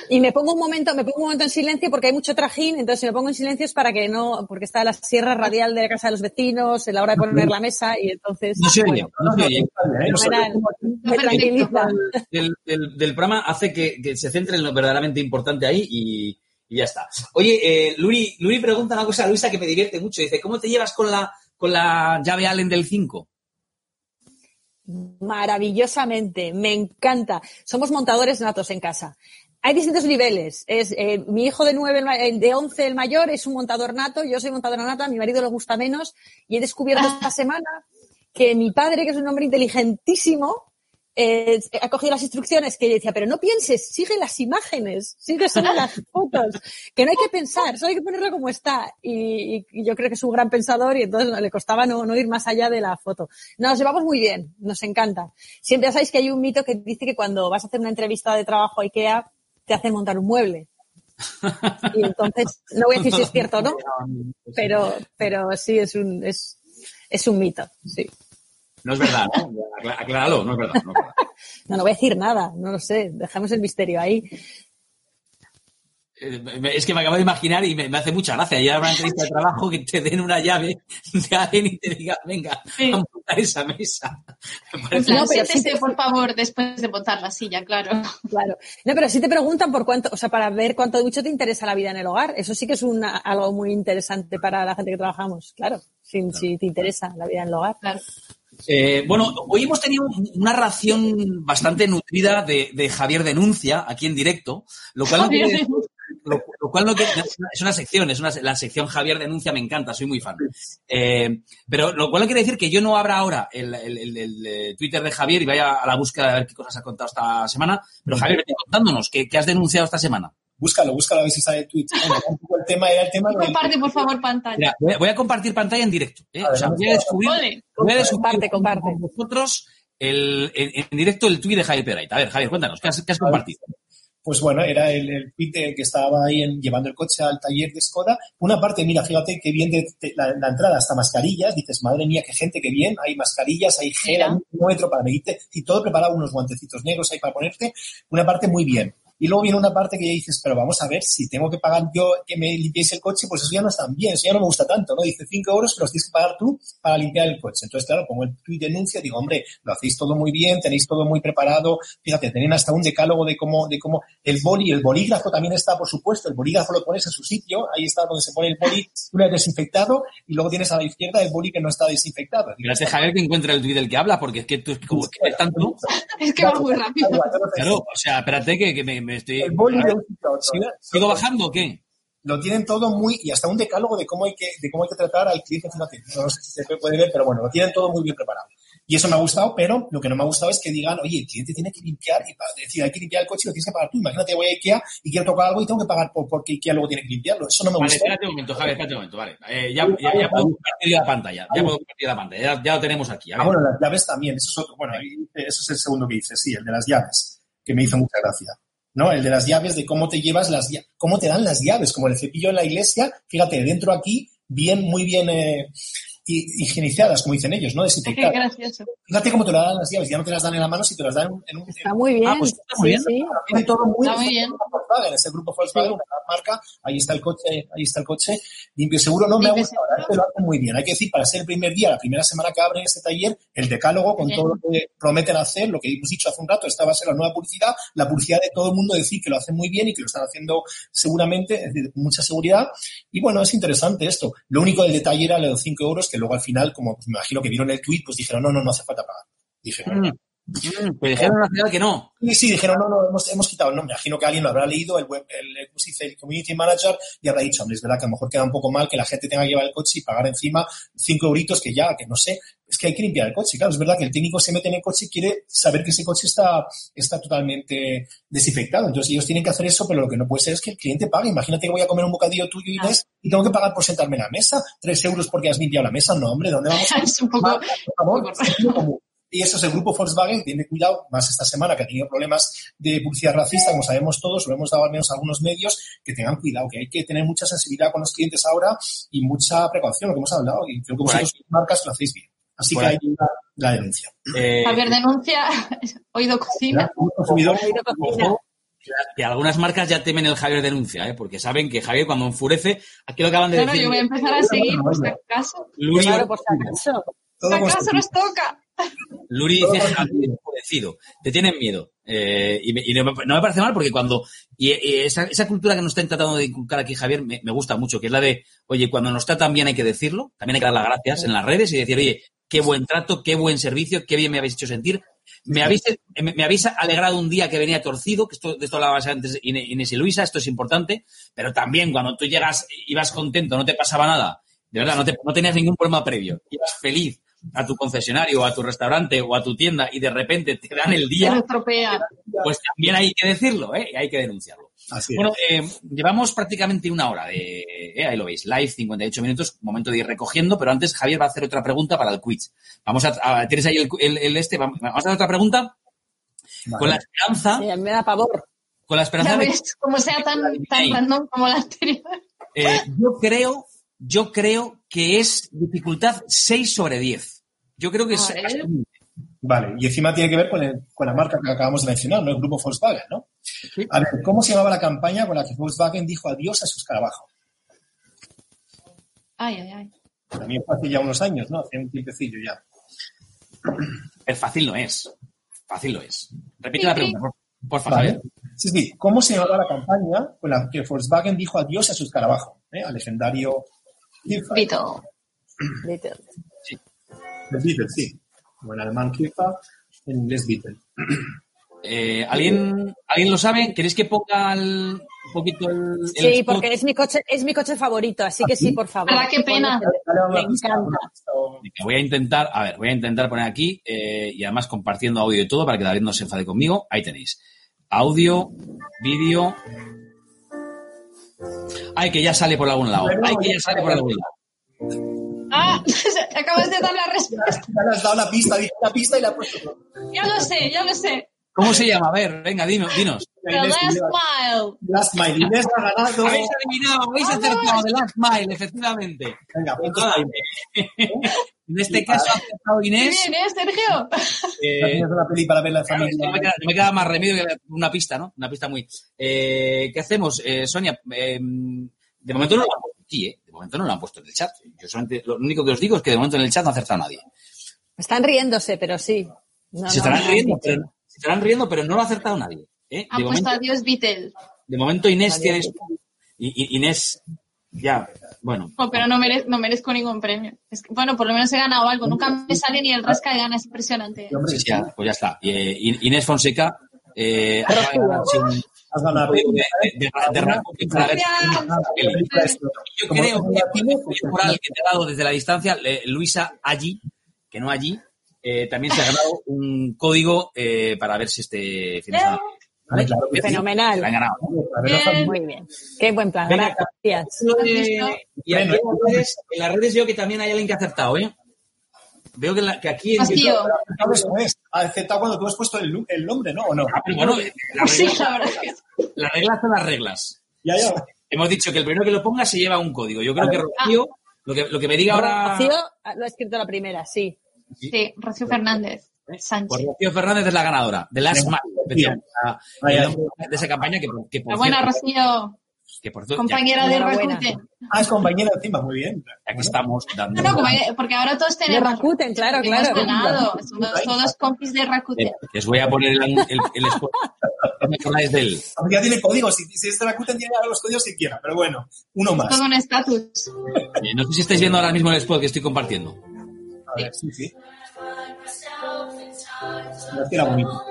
Y me pongo un momento, me pongo un momento en silencio porque hay mucho trajín, entonces si me pongo en silencio es para que no, porque está la sierra radial de la casa de los vecinos, en la hora de poner la mesa y entonces. No se oye, no se oye. fenomenal. me tranquiliza. del, programa hace que, que se centre en lo verdaderamente importante ahí y, y ya está. Oye, eh, Luri, Luri pregunta una cosa a Luisa que me divierte mucho. Dice, ¿cómo te llevas con la, con la llave Allen del 5? Maravillosamente, me encanta. Somos montadores natos en casa. Hay distintos niveles. Es, eh, mi hijo de nueve, el el de 11, el mayor, es un montador nato, yo soy montadora nata, a mi marido le gusta menos, y he descubierto esta semana que mi padre, que es un hombre inteligentísimo, eh, ha cogido las instrucciones que decía, pero no pienses, sigue las imágenes, sigue solo las fotos, que no hay que pensar, solo hay que ponerlo como está. Y, y- y yo creo que es un gran pensador y entonces le costaba no, no ir más allá de la foto. Nos llevamos muy bien, nos encanta. Siempre sabéis que hay un mito que dice que cuando vas a hacer una entrevista de trabajo a IKEA, te hacen montar un mueble. Y entonces, no voy a decir si es cierto o no, pero, pero sí es un, es, es un mito, sí. No es verdad, ¿no? Acláralo, no es verdad. No, es verdad. no, no voy a decir nada, no lo sé, dejamos el misterio ahí. Eh, Es que me acabo de imaginar y me, me hace mucha gracia. Ya una entrevista de trabajo que te den una llave de alguien y te diga, venga, Sí. a montar esa mesa. No, pero sí te- por favor, después de montar la silla, claro. Claro. No, pero si te preguntan por cuánto, o sea, para ver cuánto mucho te interesa la vida en el hogar. Eso sí que es una, algo muy interesante para la gente que trabajamos, claro. Si, si te interesa la vida en el hogar. claro. Eh, bueno, hoy hemos tenido una ración bastante nutrida de, de Javier Denuncia aquí en directo, lo cual no quiere decir- lo, lo cual no quiere- es una sección, es una, la sección Javier Denuncia, me encanta, soy muy fan. Eh, pero lo cual no quiere decir que yo no abra ahora el, el- el- el, eh, Twitter de Javier y vaya a la búsqueda de ver qué cosas ha contado esta semana. Pero Javier, vete contándonos, ¿qué, qué has denunciado esta semana? Búscalo, búscalo a ver si sale el tweet. Bueno, un poco el tema era el tema Comparte, por favor, pantalla. Mira, voy, a, voy a compartir pantalla en directo. ¿eh? O sea, voy a descubrir, voy a descubrir Comparte, comparte. con vosotros el, en, en directo el tuit de Javier Peraita. A ver, Javier, cuéntanos, ¿qué has, qué has compartido? Pues bueno, era el, el que estaba ahí en- llevando el coche al taller de Skoda. Una parte, mira, fíjate que bien de, de- la, la entrada hasta mascarillas. Dices, madre mía, qué gente, qué bien. Hay mascarillas, hay gel, un termómetro para medirte y todo preparado, unos guantecitos negros ahí para ponerte. Una parte muy bien. Y luego viene una parte que ya dices, pero vamos a ver, si tengo que pagar yo que me limpiéis el coche, pues eso ya no es tan bien, eso ya no me gusta tanto, ¿no? Dice 5 euros, pero los tienes que pagar tú para limpiar el coche. Entonces, claro, pongo el tweet denuncia, digo, hombre, lo hacéis todo muy bien, tenéis todo muy preparado, fíjate, tenéis hasta un decálogo de cómo, de cómo el boli, el bolígrafo también está, por supuesto, el bolígrafo lo pones en su sitio, ahí está donde se pone el boli, una vez desinfectado, y luego tienes a la izquierda el boli que no está desinfectado. Digo, Gracias, Javier, que encuentra el tuit del que habla, porque es que tú, como que eres tanto... Es que va muy rápido. Claro, o sea, espérate que, que me, me estoy... El boli de un ¿Sigo, sigo bajando o qué? lo tienen todo muy, y hasta un decálogo de cómo hay que, de cómo hay que tratar al cliente, no sé si se puede ver, pero bueno, lo tienen todo muy bien preparado. Y eso me ha gustado, pero lo que no me ha gustado es que digan, oye, el cliente tiene que limpiar, y para decir, hay que limpiar el coche y lo tienes que pagar tú. Imagínate, voy a IKEA y quiero tocar algo y tengo que pagar por, porque IKEA luego tiene que limpiarlo. Eso no me Vale, gusta. espérate un momento, Javier, espérate un momento, vale. Eh, ya, ya, ya puedo compartir la pantalla, ya puedo compartir la pantalla, ya, ya lo tenemos aquí. Ah, bueno, las llaves también, eso es otro, bueno, eso es el segundo que dice, sí, el de las llaves, que me hizo mucha gracia. ¿No? El de las llaves, de cómo te llevas las cómo te dan las llaves, como el cepillo en la iglesia, fíjate, dentro aquí, bien, muy bien eh, higienizadas, como dicen ellos, ¿no? Qué Desinfectadas. gracioso. Fíjate cómo te lo dan las llaves, ya no te las dan en la mano, si te las dan en un... Está muy bien. Ah, pues está muy sí, bien. sí. Tiene todo muy, Está muy bien. Volkswagen, ese grupo Volkswagen, una gran marca, ahí está el coche, ahí está el coche, limpio seguro, no me ha gustado, la que lo hacen muy bien. Hay que decir, para ser el primer día, la primera semana que abren ese taller, el decálogo con Bien. todo lo que prometen hacer, lo que hemos dicho hace un rato, esta va a ser la nueva publicidad, la publicidad de todo el mundo decir que lo hacen muy bien y que lo están haciendo seguramente, es decir, con mucha seguridad. Y bueno, es interesante esto. Lo único del detalle era los 5 euros, que luego al final, como pues, me imagino que vieron el tweet, pues dijeron, no, no, no hace falta pagar. Dije, Mm, mm, Te dijeron al final que no. Sí, sí, dijeron, no, no, hemos, hemos quitado, no, me imagino que alguien lo habrá leído, el, web, el, el, el community manager, y habrá dicho, hombre, es verdad que a lo mejor queda un poco mal que la gente tenga que llevar el coche y pagar encima cinco euritos que ya, que no sé, es que hay que limpiar el coche. Claro, es verdad que el técnico se mete en el coche y quiere saber que ese coche está, está totalmente desinfectado. Entonces ellos tienen que hacer eso, pero lo que no puede ser es que el cliente pague. Imagínate que voy a comer un bocadillo tuyo, Inés, y tengo que pagar por sentarme en la mesa. Tres euros porque has limpiado la mesa. No, hombre, ¿dónde vamos a ir? Es un poco. Por favor. Y eso es el grupo Volkswagen, tiene cuidado, más esta semana que ha tenido problemas de publicidad racista, como sabemos todos, lo hemos dado al menos a algunos medios, que tengan cuidado, que hay que tener mucha sensibilidad con los clientes ahora y mucha precaución, lo que hemos hablado, y creo que Por vosotros marcas lo hacéis bien. Así Por que ahí. hay la, la denuncia. Eh, Javier denuncia, oído cocina. Un consumidor, Oído cocina. ojo, que algunas marcas ya temen el Javier denuncia, ¿eh? porque saben que Javier cuando enfurece, aquí lo acaban de Claro, decir. yo voy a empezar a seguir por si acaso. Claro, por si acaso. todo Si acaso nos toca. Luri dice Javier enfurecido, te tienen miedo. Eh, y me, y no, me, no me parece mal porque cuando. Y, y esa, esa cultura que nos están tratando de inculcar aquí, Javier, me, me gusta mucho, que es la de, oye, cuando nos tratan bien hay que decirlo, también hay que dar las gracias en las redes y decir, oye, qué buen trato, qué buen servicio, qué bien me habéis hecho sentir. Me habéis, me, me habéis alegrado un día que venía torcido, que esto, de esto hablabas antes Inés y Luisa, esto es importante, pero también cuando tú llegas, ibas contento, no te pasaba nada, de verdad, no, te, no tenías ningún problema previo, ibas feliz a tu concesionario, o a tu restaurante o a tu tienda y de repente te dan el día, pues también hay que decirlo, ¿eh? hay que denunciarlo. Así. Bueno, eh, llevamos prácticamente una hora de, eh, ahí lo veis, live, 58 minutos, momento de ir recogiendo, pero antes Javier va a hacer otra pregunta para el quiz. Vamos a, a- ¿tienes ahí el, el- el este? Vamos a hacer otra pregunta Vale. con la esperanza, Sí, a mí me da pavor. con la esperanza Ya de ves, como sea tan, tan random como la anterior. Eh, yo creo, yo creo que es dificultad 6 sobre 10. Yo creo que es. Vale, y encima tiene que ver con, el- con la marca que acabamos de mencionar, ¿no? El grupo Volkswagen, ¿no? A ver, ¿cómo se llamaba la campaña con la que Volkswagen dijo adiós a su escarabajo? Ay, ay, ay. También fue hace ya unos años, ¿no? Hace un tiempecillo ya. El fácil no es. Fácil lo es. Repite la pregunta, por, por favor. Vale. Sí, sí. ¿Cómo se llamaba la campaña con la que Volkswagen dijo adiós a su escarabajo? ¿eh? Al legendario El Beetle, sí. Como en alemán Kiffer, en inglés Beetle. Eh, ¿alguien, ¿Alguien lo sabe? ¿Queréis que ponga el- un poquito el, el Sí, spot? porque es mi coche, es mi coche favorito, así que sí, por favor. Ah, qué pena. Me encanta. o- Voy a intentar, a ver, voy a intentar poner aquí eh, y además compartiendo audio y todo para que David no se enfade conmigo. Ahí tenéis. Audio, vídeo. Ay, que ya sale por algún lado. Ay, que ya sale por algún lado. Ah, acabas de dar la respuesta. Ya le has dado la pista, dije la pista y la has puesto. Ya lo sé, ya lo sé. ¿Cómo se llama? A ver, venga, dinos. dinos. The Last Mile. Last Mile. Inés ha ganado. Habéis adivinado, habéis acertado de Last Mile, efectivamente. Venga, para Inés. En este caso ha acertado Muy Inés. bien, ¿eh, Sergio? Eh, una peli para verla Claro, familia. no, me queda, no me queda más remedio que una pista, ¿no? Una pista muy. Eh, ¿Qué hacemos, eh, Sonia? Eh, de momento no lo han puesto aquí, ¿eh? De momento no lo han puesto en el chat. Yo solamente, lo único que os digo es que de momento en el chat no ha acertado nadie. Están riéndose, pero sí. No, se no, estarán no, riendo, no. pero, estarán riendo, pero no lo ha acertado nadie. ¿eh? Han De, puesto momento, adiós Beetle. de momento Inés Adiós, I- Inés, ya, bueno. Oh, pero no, merez- no merezco ningún premio. Es que, bueno, por lo menos he ganado algo. Nunca me sale ni el rasca de gana, es impresionante. Sí, Sí, ya, pues ya está. Y, eh, In- Inés Fonseca. Eh, Has ganado. de, de, de. Yo creo que el temporal que te ha dado desde la distancia, Luisa allí, que no allí, eh, también se ha ganado un código eh, para ver si este fin de semana. Vale, claro que sí. Fenomenal. Han ganado. Muy bien. Qué buen plan. Venga, Gracias. Eh, y aquí en las, redes, en las redes veo que también hay alguien que ha acertado, ¿eh? Veo que, la- que aquí en. YouTube- Aceptado eso es. Ha aceptado cuando tú has puesto el, nombre, ¿no? ¿O no? Ah, pero bueno, las Sí, reglas, la verdad sí. las reglas son las reglas. Ya, ya. Hemos dicho que el primero que lo ponga se lleva un código. Yo creo que Rocío, lo que, lo que me diga ahora... Rocío ah, lo ha escrito la primera, sí. Sí, Rocío Fernández. Pues Sánchez. Rocío Fernández es la ganadora, de Last Mile, efectivamente, la- Ay, el ay. nombre de esa campaña que, por- que por La buena Rocío, que por cierto, compañera de. Rakuten. Ah, es compañera encima, muy bien. ya que estamos dando... No, no, porque ahora todos De tenemos. Rakuten, claro, claro. ganado. Somos todos compis de Rakuten. Eh, Les voy a poner el, el, me acordáis del... Aunque ya tiene códigos. Si, si este Rakuten tiene ahora los códigos siquiera, pero bueno, uno más. Todo un estatus. Eh, No sé si estáis viendo ahora mismo el spot que estoy compartiendo. A ver, sí, sí. Pero es que era bonito.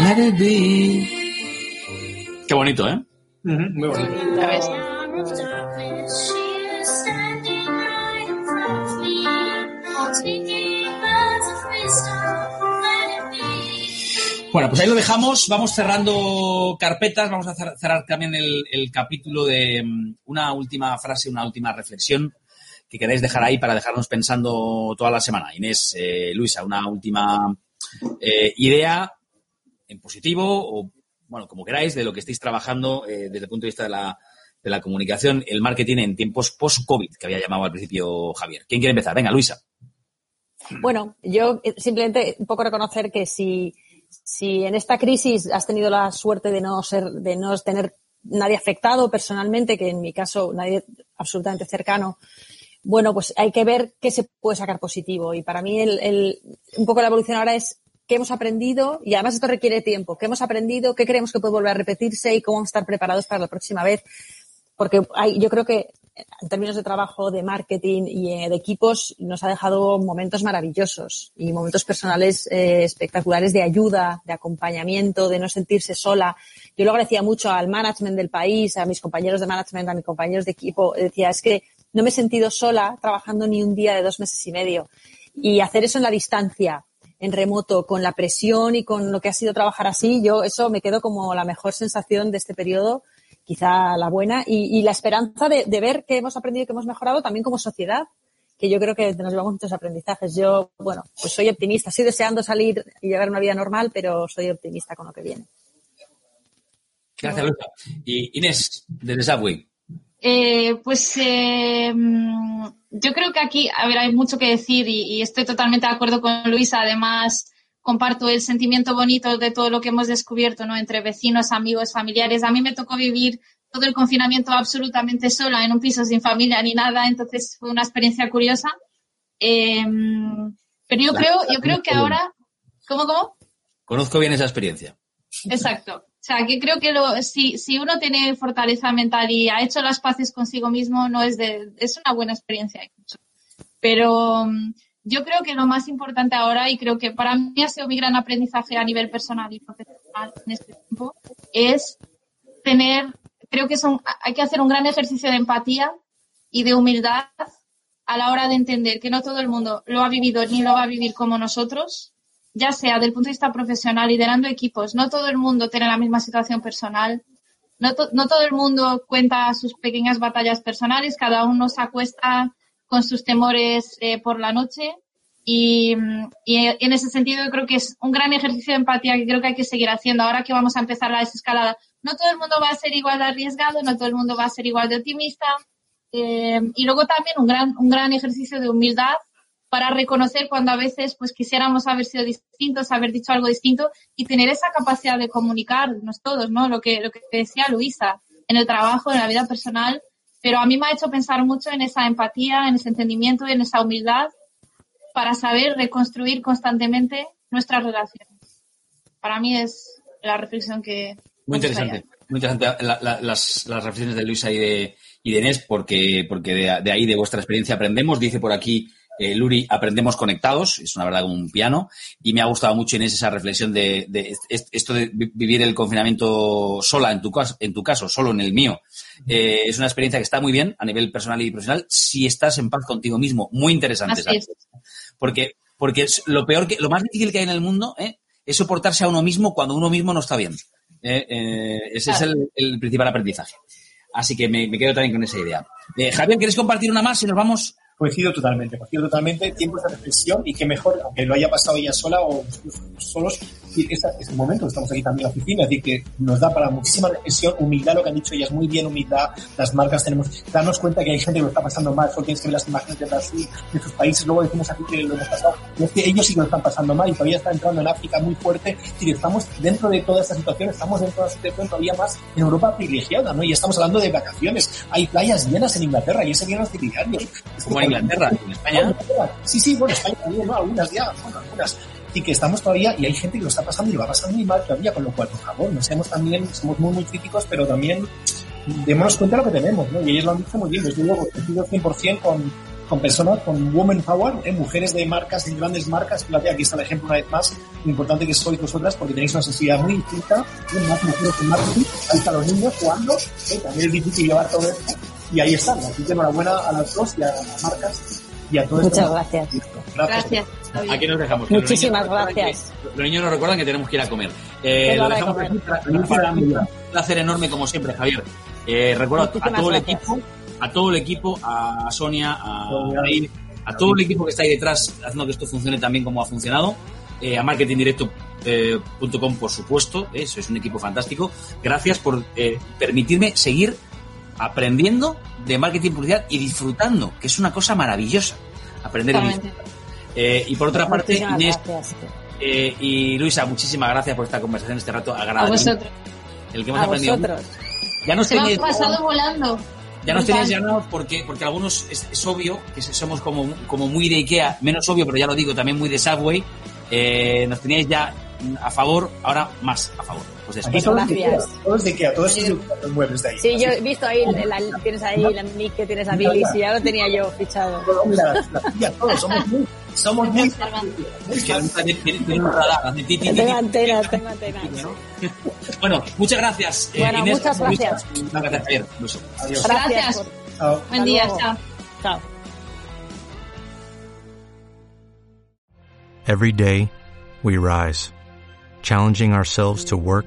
Let it be. Qué bonito, ¿eh? Muy bonito. Bueno, pues ahí lo dejamos. Vamos cerrando carpetas. Vamos a cer- cerrar también el, el capítulo de mm, una última frase, una última reflexión que queráis dejar ahí para dejarnos pensando toda la semana. Inés, eh, Luisa, una última eh, idea en positivo o, bueno, como queráis, de lo que estéis trabajando eh, desde el punto de vista de la, de la comunicación, el marketing en tiempos post-COVID, que había llamado al principio Javier. ¿Quién quiere empezar? Venga, Luisa. Bueno, yo eh, simplemente un poco reconocer que si, si en esta crisis has tenido la suerte de no ser, de no tener nadie afectado personalmente, que en mi caso nadie absolutamente cercano, bueno, pues hay que ver qué se puede sacar positivo. Y para mí el, el- un poco la evolución ahora es qué hemos aprendido, y además esto requiere tiempo, qué hemos aprendido, qué creemos que puede volver a repetirse y cómo estar preparados para la próxima vez. Porque hay, yo creo que en términos de trabajo, de marketing y eh, de equipos, nos ha dejado momentos maravillosos y momentos personales eh, espectaculares de ayuda, de acompañamiento, de no sentirse sola. Yo lo agradecía mucho al management del país, a mis compañeros de management, a mis compañeros de equipo. Decía, es que no me he sentido sola trabajando ni un día de dos meses y medio. Y hacer eso en la distancia, en remoto, con la presión y con lo que ha sido trabajar así, yo eso me quedo como la mejor sensación de este periodo quizá la buena, y, y la esperanza de, de ver que hemos aprendido y que hemos mejorado también como sociedad que yo creo que nos llevamos muchos aprendizajes. Yo, bueno, pues soy optimista. Estoy deseando salir y llevar una vida normal, pero soy optimista con lo que viene. Gracias, Luisa. Y Inés, desde Subway. Eh, pues eh, yo creo que aquí, a ver, hay mucho que decir y, y, estoy totalmente de acuerdo con Luisa. Además, comparto el sentimiento bonito de todo lo que hemos descubierto, ¿no? Entre vecinos, amigos, familiares. A mí me tocó vivir todo el confinamiento absolutamente sola en un piso sin familia ni nada, entonces fue una experiencia curiosa. Eh, pero yo creo, yo creo que ahora, ¿cómo, cómo? Conozco bien esa experiencia. Exacto. O sea, que creo que lo, si, si uno tiene fortaleza mental y ha hecho las paces consigo mismo, no es de, es una buena experiencia. Pero yo creo que lo más importante ahora, y creo que para mí ha sido mi gran aprendizaje a nivel personal y profesional en este tiempo, es tener creo que son, hay que hacer un gran ejercicio de empatía y de humildad a la hora de entender que no todo el mundo lo ha vivido ni lo va a vivir como nosotros, ya sea desde el punto de vista profesional, liderando equipos. No todo el mundo tiene la misma situación personal. No, to, no todo el mundo cuenta sus pequeñas batallas personales. Cada uno se acuesta con sus temores eh, por la noche. Y, y, en ese sentido creo que es un gran ejercicio de empatía que creo que hay que seguir haciendo ahora que vamos a empezar la desescalada no todo el mundo va a ser igual de arriesgado, no todo el mundo va a ser igual de optimista. Eh, y luego también un gran, un gran ejercicio de humildad para reconocer cuando a veces pues quisiéramos haber sido distintos, haber dicho algo distinto y tener esa capacidad de comunicarnos todos, ¿no? Lo que, lo que decía Luisa, en el trabajo, en la vida personal, pero a mí me ha hecho pensar mucho en esa empatía, en ese entendimiento y en esa humildad para saber reconstruir constantemente nuestras relaciones. Para mí es la reflexión que, muy interesante, muy interesante la, la, las, las, reflexiones de Luisa y de, y de Inés, porque, porque de, de, ahí, de vuestra experiencia, aprendemos. Dice por aquí eh, Luri, aprendemos conectados, es una verdad como un piano, y me ha gustado mucho, Inés, esa reflexión de, de, esto de vivir el confinamiento sola, en tu, caso, en tu caso, solo en el mío. Eh, es una experiencia que está muy bien a nivel personal y profesional si estás en paz contigo mismo. Muy interesante. Porque, porque es lo peor que, lo más difícil que hay en el mundo ¿eh? es soportarse a uno mismo cuando uno mismo no está bien. Ese es el, el, principal aprendizaje. Así que me, me, quedo también con esa idea. Javier, ¿quieres compartir una más y nos vamos? Coincido totalmente, coincido totalmente. Tiempos de reflexión y que mejor, aunque lo haya pasado ella sola o solos, ese es el momento, estamos aquí también en la oficina, es decir, que nos da para muchísima reflexión, humildad, lo que han dicho ellas muy bien, humildad, las marcas tenemos, darnos cuenta que hay gente que lo está pasando mal, solo tienes que ver las imágenes de Brasil, de sus países, luego decimos aquí que lo hemos pasado, y es que ellos sí que lo están pasando mal y todavía está entrando en África muy fuerte, es decir, estamos dentro de toda esta situación, estamos dentro de esta situación todavía más en Europa privilegiada, ¿no? Y estamos hablando de vacaciones, hay playas llenas en Inglaterra y ese vienen los diarios. Inglaterra, en España. Sí, sí, bueno, España también, ¿no? Algunas ya, bueno, algunas y que estamos todavía, y hay gente que lo está pasando y lo va pasando muy mal todavía, con lo cual, por favor, no seamos también, somos muy, muy críticos, pero también démonos cuenta de lo que tenemos, ¿no? Y ellos lo han dicho muy bien, yo digo, coincido 100% con, con personas, con Women Power, ¿eh? mujeres de marcas, de grandes marcas, fíjate, aquí está el ejemplo una vez más, lo importante que sois vosotras, porque tenéis una sensibilidad muy distinta, más mujeres en marketing, ahí están los niños jugando, ¿eh? también es difícil llevar todo esto, y ahí están, así que enhorabuena a las dos y a las marcas y a todo Muchas esto. gracias. Gracias. gracias. Aquí nos dejamos. Muchísimas los gracias. Que, los niños nos recuerdan que tenemos que ir a comer. Eh, lo dejamos comer. Un placer enorme, como siempre, Javier. Eh, recuerdo a todo el equipo, a todo el equipo, a Sonia, a David, a todo el equipo que está ahí detrás haciendo que esto funcione también como ha funcionado. Eh, a marketingdirecto.com, por supuesto, eso es un equipo fantástico. Gracias por eh, permitirme seguir aprendiendo de marketing publicidad y disfrutando, que es una cosa maravillosa. Aprender y disfrutar. Eh, y por otra parte, Inés eh, y Luisa, muchísimas gracias por esta conversación, este rato agradable. A vosotros. El que hemos a aprendido. Vosotros. Ya nos Se ha pasado volando. Ya nos tenéis llamados porque, porque algunos es, es, obvio que somos como, como muy de Ikea, menos obvio, pero ya lo digo, también muy de Subway. Eh, nos teníais ya a favor, ahora más a favor. Pues eso. Aquí todos gracias. Todos de Ikea, todos sí. los muebles de ahí. Sí, yo he visto ahí, la, tienes ahí la nick que tienes a Billy, sí, ya lo tenía yo fichado. Mira, la, todos somos muy somos muy tiene un radar tengo tengo bueno muchas gracias bueno, eh, Inés, muchas gracias muchas gracias Javier Adiós. gracias por... chao. buen día chao chao every day we rise challenging ourselves to work